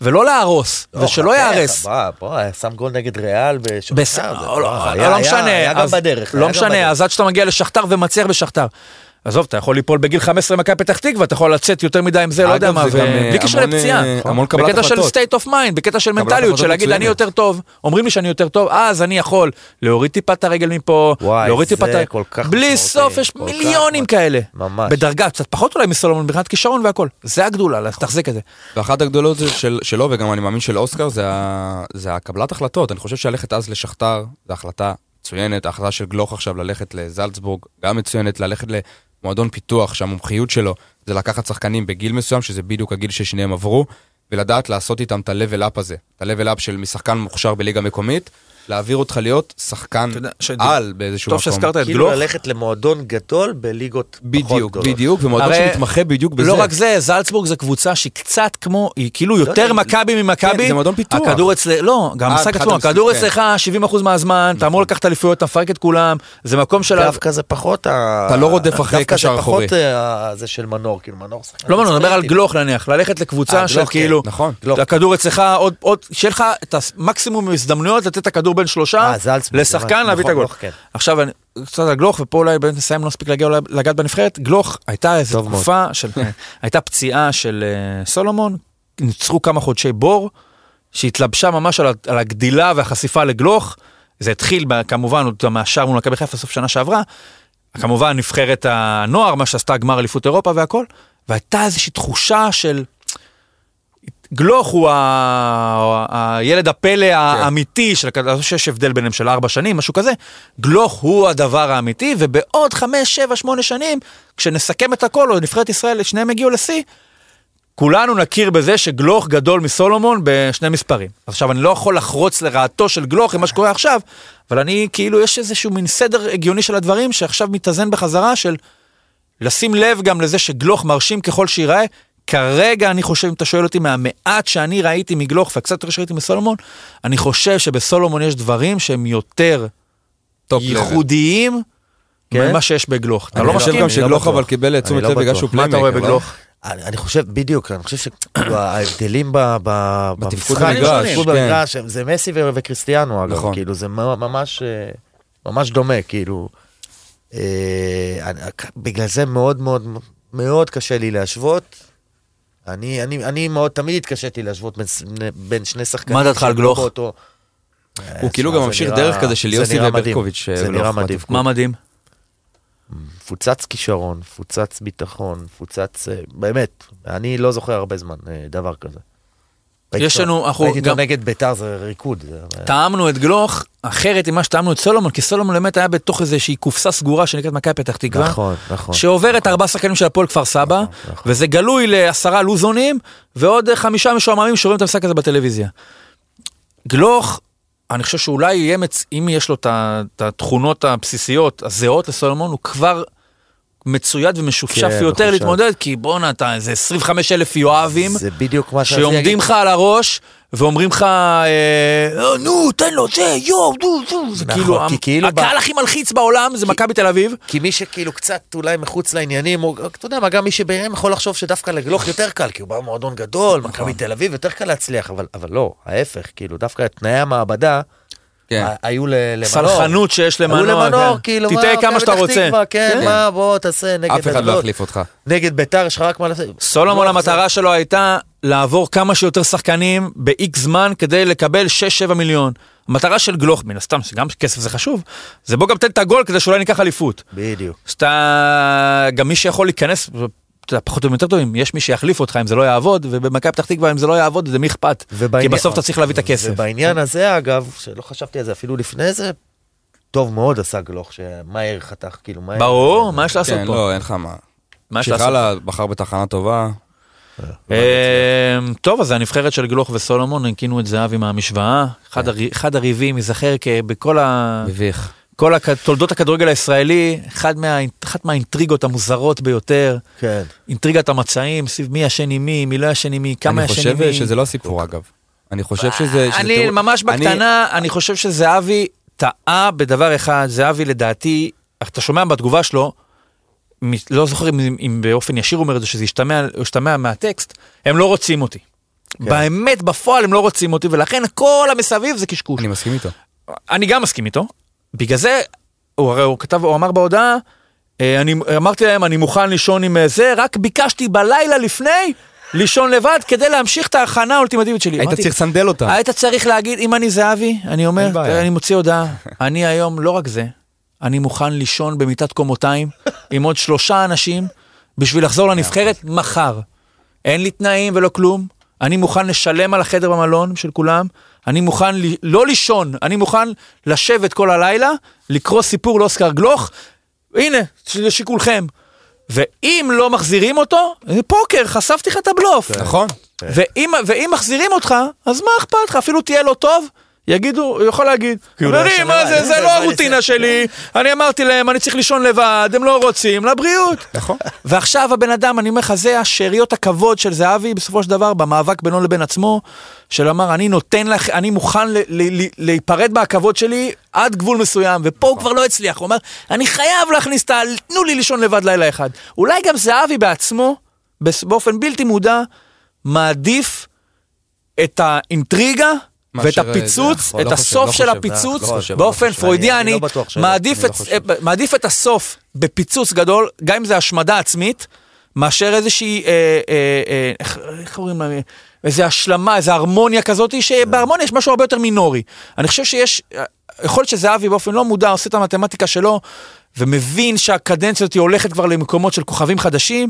ולא להרוס, ושלא חכה, ייהרס. בוא, שם גול נגד ריאל בשחטר. בס... לא, לא, לא משנה, היה גם בדרך. לא משנה. אז עד שאתה מגיע לשכתר ומצליח בשכתר. עזוב, אתה יכול ליפול בגיל 15 במכבי פתח תקווה, אתה יכול לצאת יותר מדי עם זה, לא יודע מה, אה, בלי קשר לפציעה. אה, המון קבלת בקטע של החלטות. state of mind, בקטע של מנטליות, החלטות של להגיד אני. יותר טוב, אומרים לי שאני יותר טוב, אז אני יכול להוריד טיפה את הרגל מפה, להוריד טיפה את ה... בלי סוף יש מיליונים כאלה. ממש. בדרגה, קצת פחות אולי מסולומון, מבחינת כישרון והכל. זה הגדולה, לתחזק את זה. ואחת הגדולות שלו, וגם אני מאמין של אוסקר, זה, הקבלת החלטות. אני חושב שללכת אז לשכתר, זו החלטה מצוינת. ההחלטה של גלוך עכשיו ללכת לזלצבורג, גם מצוינת. ללכת למועדון פיתוח, שהמומחיות שלו זה לקחת שחקנים בגיל מסוים, שזה בדיוק הגיל ששניהם עברו, ולדעת לעשות איתם את ה-level up הזה. את ה-level up של משחקן מוכשר בליגה מקומית, להעביר אותך להיות שחקן על באיזשהו טוב מקום. שהזכרת את כאילו גלוך. ללכת למועדון גדול בליגות פחות בדיוק, גדולות. בדיוק, ומועדון הרי שמתמחה בדיוק בזה. לא רק זה, זלצבורג זה קבוצה שהיא קצת כמו, היא כאילו יותר יודע, מכבי ממכבי. כן, זה מועדון פיתוח. הכדור אצל... לא, גם אה, המשחק מבחינת עצמו, הכדור כן. אצלך 70% מהזמן, אתה אמור לקחת אליפויות, אתה מפרק את כולם, זה מקום של... דווקא זה פחות ה... אתה לא רודף אחרי דווקא קשר זה אחורי. פחות אה, זה של מנור, כאילו מנור שחקן. לא, לא, נדבר על ספרינטים. גלוך נניח, ללכת לקבוצה אה, כן, כאילו, נכון. גלוך. הכדור אצלך עוד, עוד, שיהיה לך את המקסימום הזדמנויות לתת את הכדור בין שלושה, אה, לשחקן נכון, להביא את הגול. כן. עכשיו, קצת על גלוך, ופה אולי באמת נסיים, לא נספיק להגיע לגעת בנבחרת, גלוך, הייתה איזו. תקופה [laughs] הייתה פציעה של אה, סולומון, ניצחו כמה חודשי בור, שהתלבשה ממש על, הגדילה והחשיפה לגלוך, זה התחיל כמובן עוד מהשאר מול מכבי חיפה סוף שנה שעברה, כמובן נבחרת הנוער, מה שעשתה גמר אליפות אירופה והכל, והייתה איזושהי תחושה של... גלוך הוא. הילד הפלא האמיתי של הכדור, לא שיש הבדל ביניהם של ארבע שנים, משהו כזה. גלוך הוא הדבר האמיתי, ובעוד חמש, שבע, שמונה שנים, כשנסכם את הכל, או נבחרת ישראל, שניהם הגיעו לשיא, כולנו נכיר בזה שגלוך גדול מסולומון בשני מספרים. עכשיו, אני לא יכול לחרוץ לרעתו של גלוך עם מה שקורה עכשיו, אבל אני, כאילו, יש איזשהו מין סדר הגיוני של הדברים, שעכשיו מתאזן בחזרה של לשים לב גם לזה שגלוך מרשים ככל שייראה. כרגע, אני חושב, אם אתה שואל אותי, מהמעט שאני ראיתי מגלוך, וקצת יותר שראיתי מסולומון, אני חושב שבסולומון יש דברים שהם יותר. ייחודיים כן? ממה שיש בגלוך. אתה אני לא חושב? גם אני לא שגלוך בטוח. אבל קיבל את תשומת לא לב בגלל. שהוא מה אתה. רואה לא? בגלוך? אני אני חושב, בדיוק, אני חושב שההבדלים ב- ב- בתפקוד במשחק, במגרש, בתפקוד כן. במגרש, הם- זה מסי וקריסטיאנו אגב, נכון. כאילו זה ממש, אה, ממש דומה, כאילו. אה, אני- בגלל זה מאוד מאוד מאוד קשה לי להשוות. אני, אני, אני מאוד, תמיד התקשיתי להשוות בין, בין שני שחקנים. מה דעתך על גלוך? באותו- הוא כאילו תשמע, גם ממשיך דרך כזה של יוסי. וברקוביץ'. זה נראה מדהים. תפקוד. מה מדהים? מפוצץ כישרון, מפוצץ ביטחון, מפוצץ, אה, באמת, אני לא זוכר הרבה זמן אה, דבר כזה. יש לנו- אנחנו ראיתי אותו גם- נגד ביתר, זה ריקוד. טעמנו את גלוך אחרת ממה שטעמנו את סולומון, כי סולומון באמת היה בתוך איזושהי קופסה סגורה שנקראת מכבי פתח תקווה. נכון, נכון. שעוברת ארבעה שחקנים של הפועל כפר סבא, נכון. וזה גלוי לעשרה לוזונים, ועוד אה, חמישה משועממים שרואים את המשחק הזה בטלוויזיה. גלוך, אני חושב שאולי יהיה, מצ... אם יש לו את התכונות הבסיסיות הזהות לסולומון, הוא כבר מצויד ומשופשף כן, יותר. להתמודד, כי בואנה, אתה איזה 25 אלף יואבים. זה בדיוק מה שרציתי שעומדים להגיד. לך על הראש ואומרים לך, אה, "אה, נו, תן לו, זה, יואו, דו, דו, זה נכון, כאילו, כי כאילו הקהל ב- הכי מלחיץ בעולם זה מכבי תל אביב. כי מי שכאילו קצת אולי מחוץ לעניינים, או אתה יודע מה, גם מי שבעיניהם יכול לחשוב שדווקא לגלוך יותר קל, כי הוא בא ממועדון גדול, נכון. מכבי תל אביב, יותר קל להצליח, אבל, אבל לא, ההפך, כאילו דווקא תנאי המעבדה כן. היו ל- למנור. סלחנות שיש למנור. היו למנור, כן. כאילו, תטעה מה, כמה שאתה רוצה. תקווה, כן, כן. מה, בוא תעשה נגד אף אחד לא. יחליף אותך. נגד ביתר יש לך רק מה לעשות. סולומון לא, המטרה שלו הייתה לעבור כמה שיותר שחקנים ב-X זמן כדי לקבל 6-7 מיליון. המטרה של גלוך, מן הסתם, שגם כסף זה חשוב, זה בוא גם תן את הגול כדי שאולי ניקח אליפות. בדיוק. אז אתה, גם מי שיכול להיכנס, פחות טובים יותר טובים, יש מי שיחליף אותך אם זה לא יעבוד, ובמכבי פתח תקווה אם זה לא יעבוד, זה מי אכפת? כי בסוף אתה צריך להביא את הכסף. ובעניין הזה, אגב, שלא חשבתי על זה אפילו לפני זה, טוב מאוד עשה גלוך, שמהר חתך, כאילו, מהר. ברור, מה יש לעשות כן, פה? לא, אין לך מה. מה יש לעשות? שיחלה בחר בתחנה טובה. אה, טוב, אז הנבחרת של גלוך וסולומון, הקינו את זהבי מהמשוואה. אחד אחד הריבים ייזכר בכל ה... מביך. כל הכ- תולדות הכדורגל הישראלי, אחד מה, אחת מהאינטריגות המוזרות ביותר, כן. אינטריגת המצעים, סביב מי ישן עם מי, מי לא ישן עם מי, כמה אני ישן עם חושב מי. שזה לא הסיפור אגב. אני חושב שזה... שזה אני תיאור- ממש אני- בקטנה, אני חושב שזהבי טעה בדבר אחד, זהבי לדעתי, אתה שומע בתגובה שלו, לא זוכר אם, אם באופן ישיר אומר את זה, שזה השתמע, השתמע מהטקסט, הם לא רוצים אותי. כן. באמת, בפועל הם לא רוצים אותי, ולכן כל המסביב זה קשקוש. אני מסכים איתו. אני גם מסכים איתו. בגלל זה, הוא הרי הוא כתב, הוא אמר בהודעה, אה, אני אמרתי להם, אני מוכן לישון עם אה, זה, רק ביקשתי בלילה לפני לישון לבד כדי להמשיך את ההכנה האולטימטיבית שלי. היית אמרתי, צריך לסנדל אותה. היית צריך להגיד, אם אני זהבי, אני אומר. אני מוציא הודעה, [laughs] אני היום, לא רק זה, אני מוכן לישון במיטת קומותיים [laughs] עם עוד שלושה אנשים בשביל לחזור לנבחרת מחר. אין לי תנאים ולא כלום, אני מוכן לשלם על החדר במלון של כולם, אני מוכן ל- לא לישון, אני מוכן לשבת כל הלילה, לקרוא סיפור לאוסקר גלוך, הנה, לשיקולכם. ואם לא מחזירים אותו, זה פוקר, חשפתי לך את הבלוף. נכון. ואם, ואם מחזירים אותך, אז מה אכפת לך? אפילו תהיה לו טוב, יגידו, הוא יכול להגיד, לא חברים, מה זה, זה לא הרוטינה זה?" שלי, אני אמרתי להם, אני צריך לישון לבד, הם לא רוצים, לבריאות. נכון. ועכשיו הבן אדם, אני אומר לך, זה השאריות הכבוד של זהבי בסופו של דבר, במאבק בינו לבין עצמו, של אמר, אני נותן לך, אני מוכן להיפרד מהכבוד שלי עד גבול מסוים, ופה הוא כבר לא הצליח, הוא אומר, אני חייב להכניס את ה... תנו לי לישון לבד לילה אחד. אולי גם זהבי בעצמו, באופן בלתי מודע, מעדיף את האינטריגה ואת אה, הפיצוץ, את לא חושב, הסוף לא של חושב, הפיצוץ, לא חושב, באופן לא חושב. פרוידיאני, אני לא מעדיף לא את- חושב. אה, מעדיף את הסוף בפיצוץ גדול, גם אם זה השמדה עצמית, מאשר איזושהי, אה, אה, אה, איך קוראים לה, איזה השלמה, איזה הרמוניה כזאת, שבהרמוניה יש משהו הרבה יותר מינורי. אני חושב שיש, יכול להיות שזהבי באופן לא מודע עושה את המתמטיקה שלו, ומבין שהקדנציה הזאת הולכת כבר למקומות של כוכבים חדשים,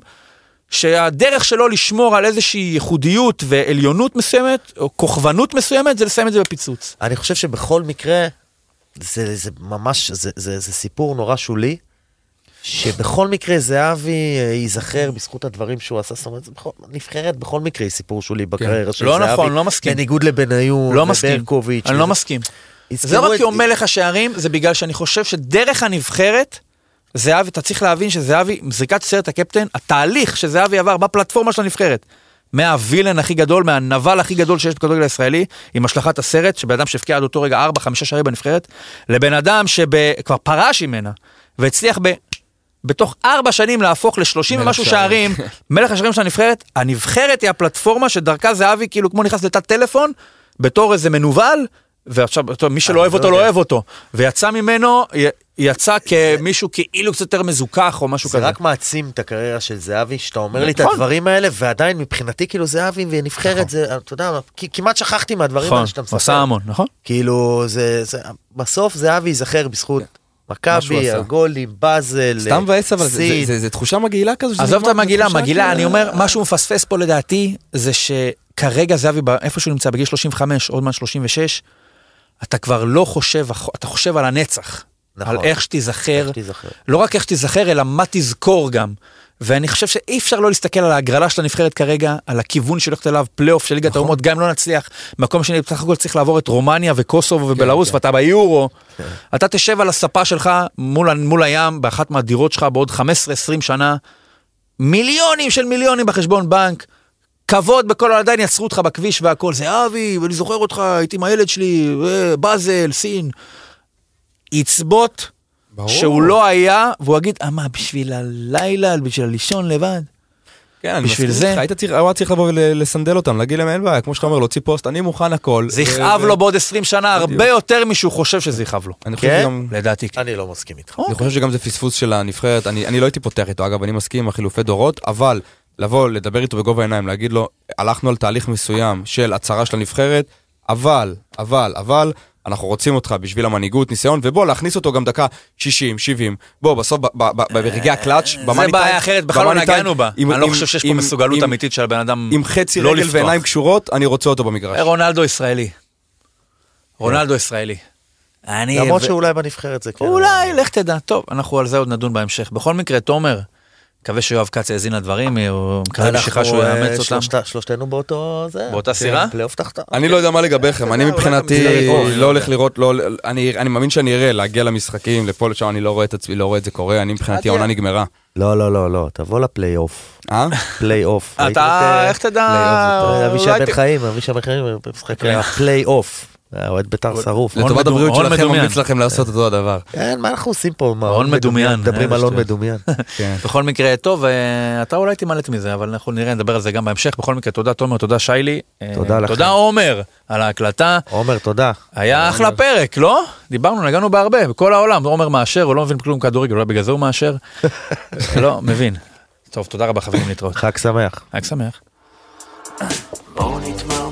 שהדרך שלו לשמור על איזושהי ייחודיות ועליונות מסוימת, או כוכבנות מסוימת, זה לסיים את זה בפיצוץ. אני חושב שבכל מקרה, זה, זה ממש, זה, זה, זה סיפור נורא שולי, שבכל מקרה זהבי אה, ייזכר בזכות הדברים שהוא עשה, זאת אומרת, זה בכל, נבחרת בכל מקרה היא סיפור שולי בקריירה של לא זהבי. נכון, לא מסכים. בניגוד לבניון, לא מסכים. וברקוביץ'. אני לא מסכים. זה רק את- כי הוא מלך השערים, זה בגלל שאני חושב שדרך הנבחרת, זהבי, אתה צריך להבין שזהבי, זריקת סרט הקפטן, התהליך שזהבי עבר בפלטפורמה של הנבחרת, מהווילן הכי גדול, מהנבל הכי גדול שיש בכדורגל הישראלי, עם השלכת הסרט, שבן אדם שהבקיע עד אותו רגע 4-5 שערים בנבחרת, לבן אדם שכבר פרש ממנה, והצליח ב... בתוך ארבע שנים להפוך ל-30 מלך ומשהו שערים. מלך השערים של הנבחרת, הנבחרת היא הפלטפורמה שדרכה זהבי כאילו כמו נכנס לתת טלפון, בתור איזה מנוול, ועכשיו מי שלא אוהב לא אותו לא. אוהב אותו, ויצא ממנו, יצא כמישהו כאילו קצת יותר מזוכח או משהו זה כזה. רק מעצים את הקריירה של זהבי, שאתה אומר לי את נכון. הדברים האלה, ועדיין מבחינתי כאילו זהבי ונבחרת נכון. זה, אתה יודע, כמעט שכחתי מהדברים נכון, האלה שאתה מספר. עשה המון, נכון? כאילו, זה, זה, בסוף זהבי ייזכר בזכות שהוא מכבי. הגולים, באזל, סתם מבאס אבל זה-. זה- זה זה תחושה מגעילה כזו. עזוב את זה המגעילה, תחושה מגעילה, כאילו- אני אומר, מה שהוא מפספס פה לדעתי, זה שכרגע זהבי, איפה שהוא נמצא, בגיל 35, עוד מעט 36, אתה כבר לא חושב, אתה חושב על הנצח. נכון. על איך שתיזכר, איך תיזכר. לא רק איך שתיזכר, אלא מה תזכור גם. ואני חושב שאי אפשר לא להסתכל על ההגרלה של הנבחרת כרגע, על הכיוון שהולכת אליו, פלייאוף של ליגת האומות, גם אם לא נצליח, מקום שני, בסך הכל צריך לעבור את רומניה וקוסובו ובלרוס, כן. ואתה ביורו, אתה תשב על הספה שלך מול, מול הים, באחת מהדירות שלך בעוד 15-20 שנה, מיליונים של מיליונים בחשבון בנק, כבוד בכל עדיין יצרו אותך בכביש והכל, זה אבי, ואני זוכר אותך, הייתי עם הילד שלי, אה, באזל, סין. יצבות ברור. שהוא לא היה, והוא יגיד, אה מה, בשביל הלילה, בשביל הלישון לבד? כן, אני בשביל מסכים זה- איתך, היית צריך, הוא היה צריך לבוא ולסנדל אותם, להגיד להם אין בעיה, כמו שאתה אומר, להוציא פוסט, אני מוכן הכל. זה יכאב לו בעוד 20 שנה הרבה יותר משהוא חושב שזה יכאב לו. אני חושב כן? שגם... לדעתי. כן. אני לא מסכים איתך. אני חושב שגם זה פספוס של הנבחרת, אני, אני לא הייתי פותח איתו, אגב, אני מסכים עם החילופי דורות, אבל לבוא, לדבר איתו בגובה העיניים, להגיד לו, הלכנו על תהליך מסוים של הצהרה של הנבחרת, אבל, אבל, אבל, אנחנו רוצים אותך בשביל המנהיגות, ניסיון, ובוא, להכניס אותו גם דקה 60, 70, בוא, בסוף, ברגעי הקלאץ', זה ב money בעיה time- אחרת, בכלל לא נגענו בה. אני לא חושב שיש פה מסוגלות אמיתית של הבן אדם עם חצי לא רגל לפתוח. ועיניים קשורות, אני רוצה אותו במגרש. רונלדו ישראלי. רונלדו ישראלי. אני... למרות שאולי בנבחרת זה כן. אולי, לך תדע. טוב, אנחנו על זה עוד נדון בהמשך. בכל מקרה, תומר, מקווה שיואב כץ יאזין לדברים, הוא מקווה בשבילך שהוא אנחנו, יאמץ אה, אותם. שלושת- שלושתנו באותו זה. באותה כן, סירה? פלייאוף תחתון. אני לא יודע מה לגביכם, אני אולי מבחינתי גם מצטרף. לא הולך לראות, לא, אני אני מאמין שאני אראה, להגיע למשחקים, לפה לשם, אני לא רואה את עצמי, לא רואה את זה קורה, אני מבחינתי העונה נגמרה. לא, לא, לא, לא, תבוא לפלייאוף. אה? פלייאוף. אתה, אה, איך תדע... אה, אבישי בן חיים, אבישי בן חיים, במשחק הפלייאוף. אוהד בית"ר שרוף. לטובת הבריאות שלכם. ממליץ לכם לעשות אותו הדבר. כן, מה אנחנו עושים פה? מה, הון מדומיין. מדברים אה, על הון. מדומיין. [laughs] כן. בכל מקרה, טוב, אה, אתה אולי תימלט מזה, אבל אנחנו נראה, נדבר על זה גם בהמשך. בכל מקרה, תודה תומר, תודה שיילי. אה, תודה לכם. תודה עומר על ההקלטה. עומר, תודה. היה אחלה פרק, לא? דיברנו, נגענו בהרבה, בכל העולם. עומר מאשר, הוא לא מבין כלום כדורגל, אולי בגלל זה הוא מאשר. [laughs] לא, מבין. טוב, תודה רבה חברים, להתראות. חג שמח. חג שמח. בואו נתמרמר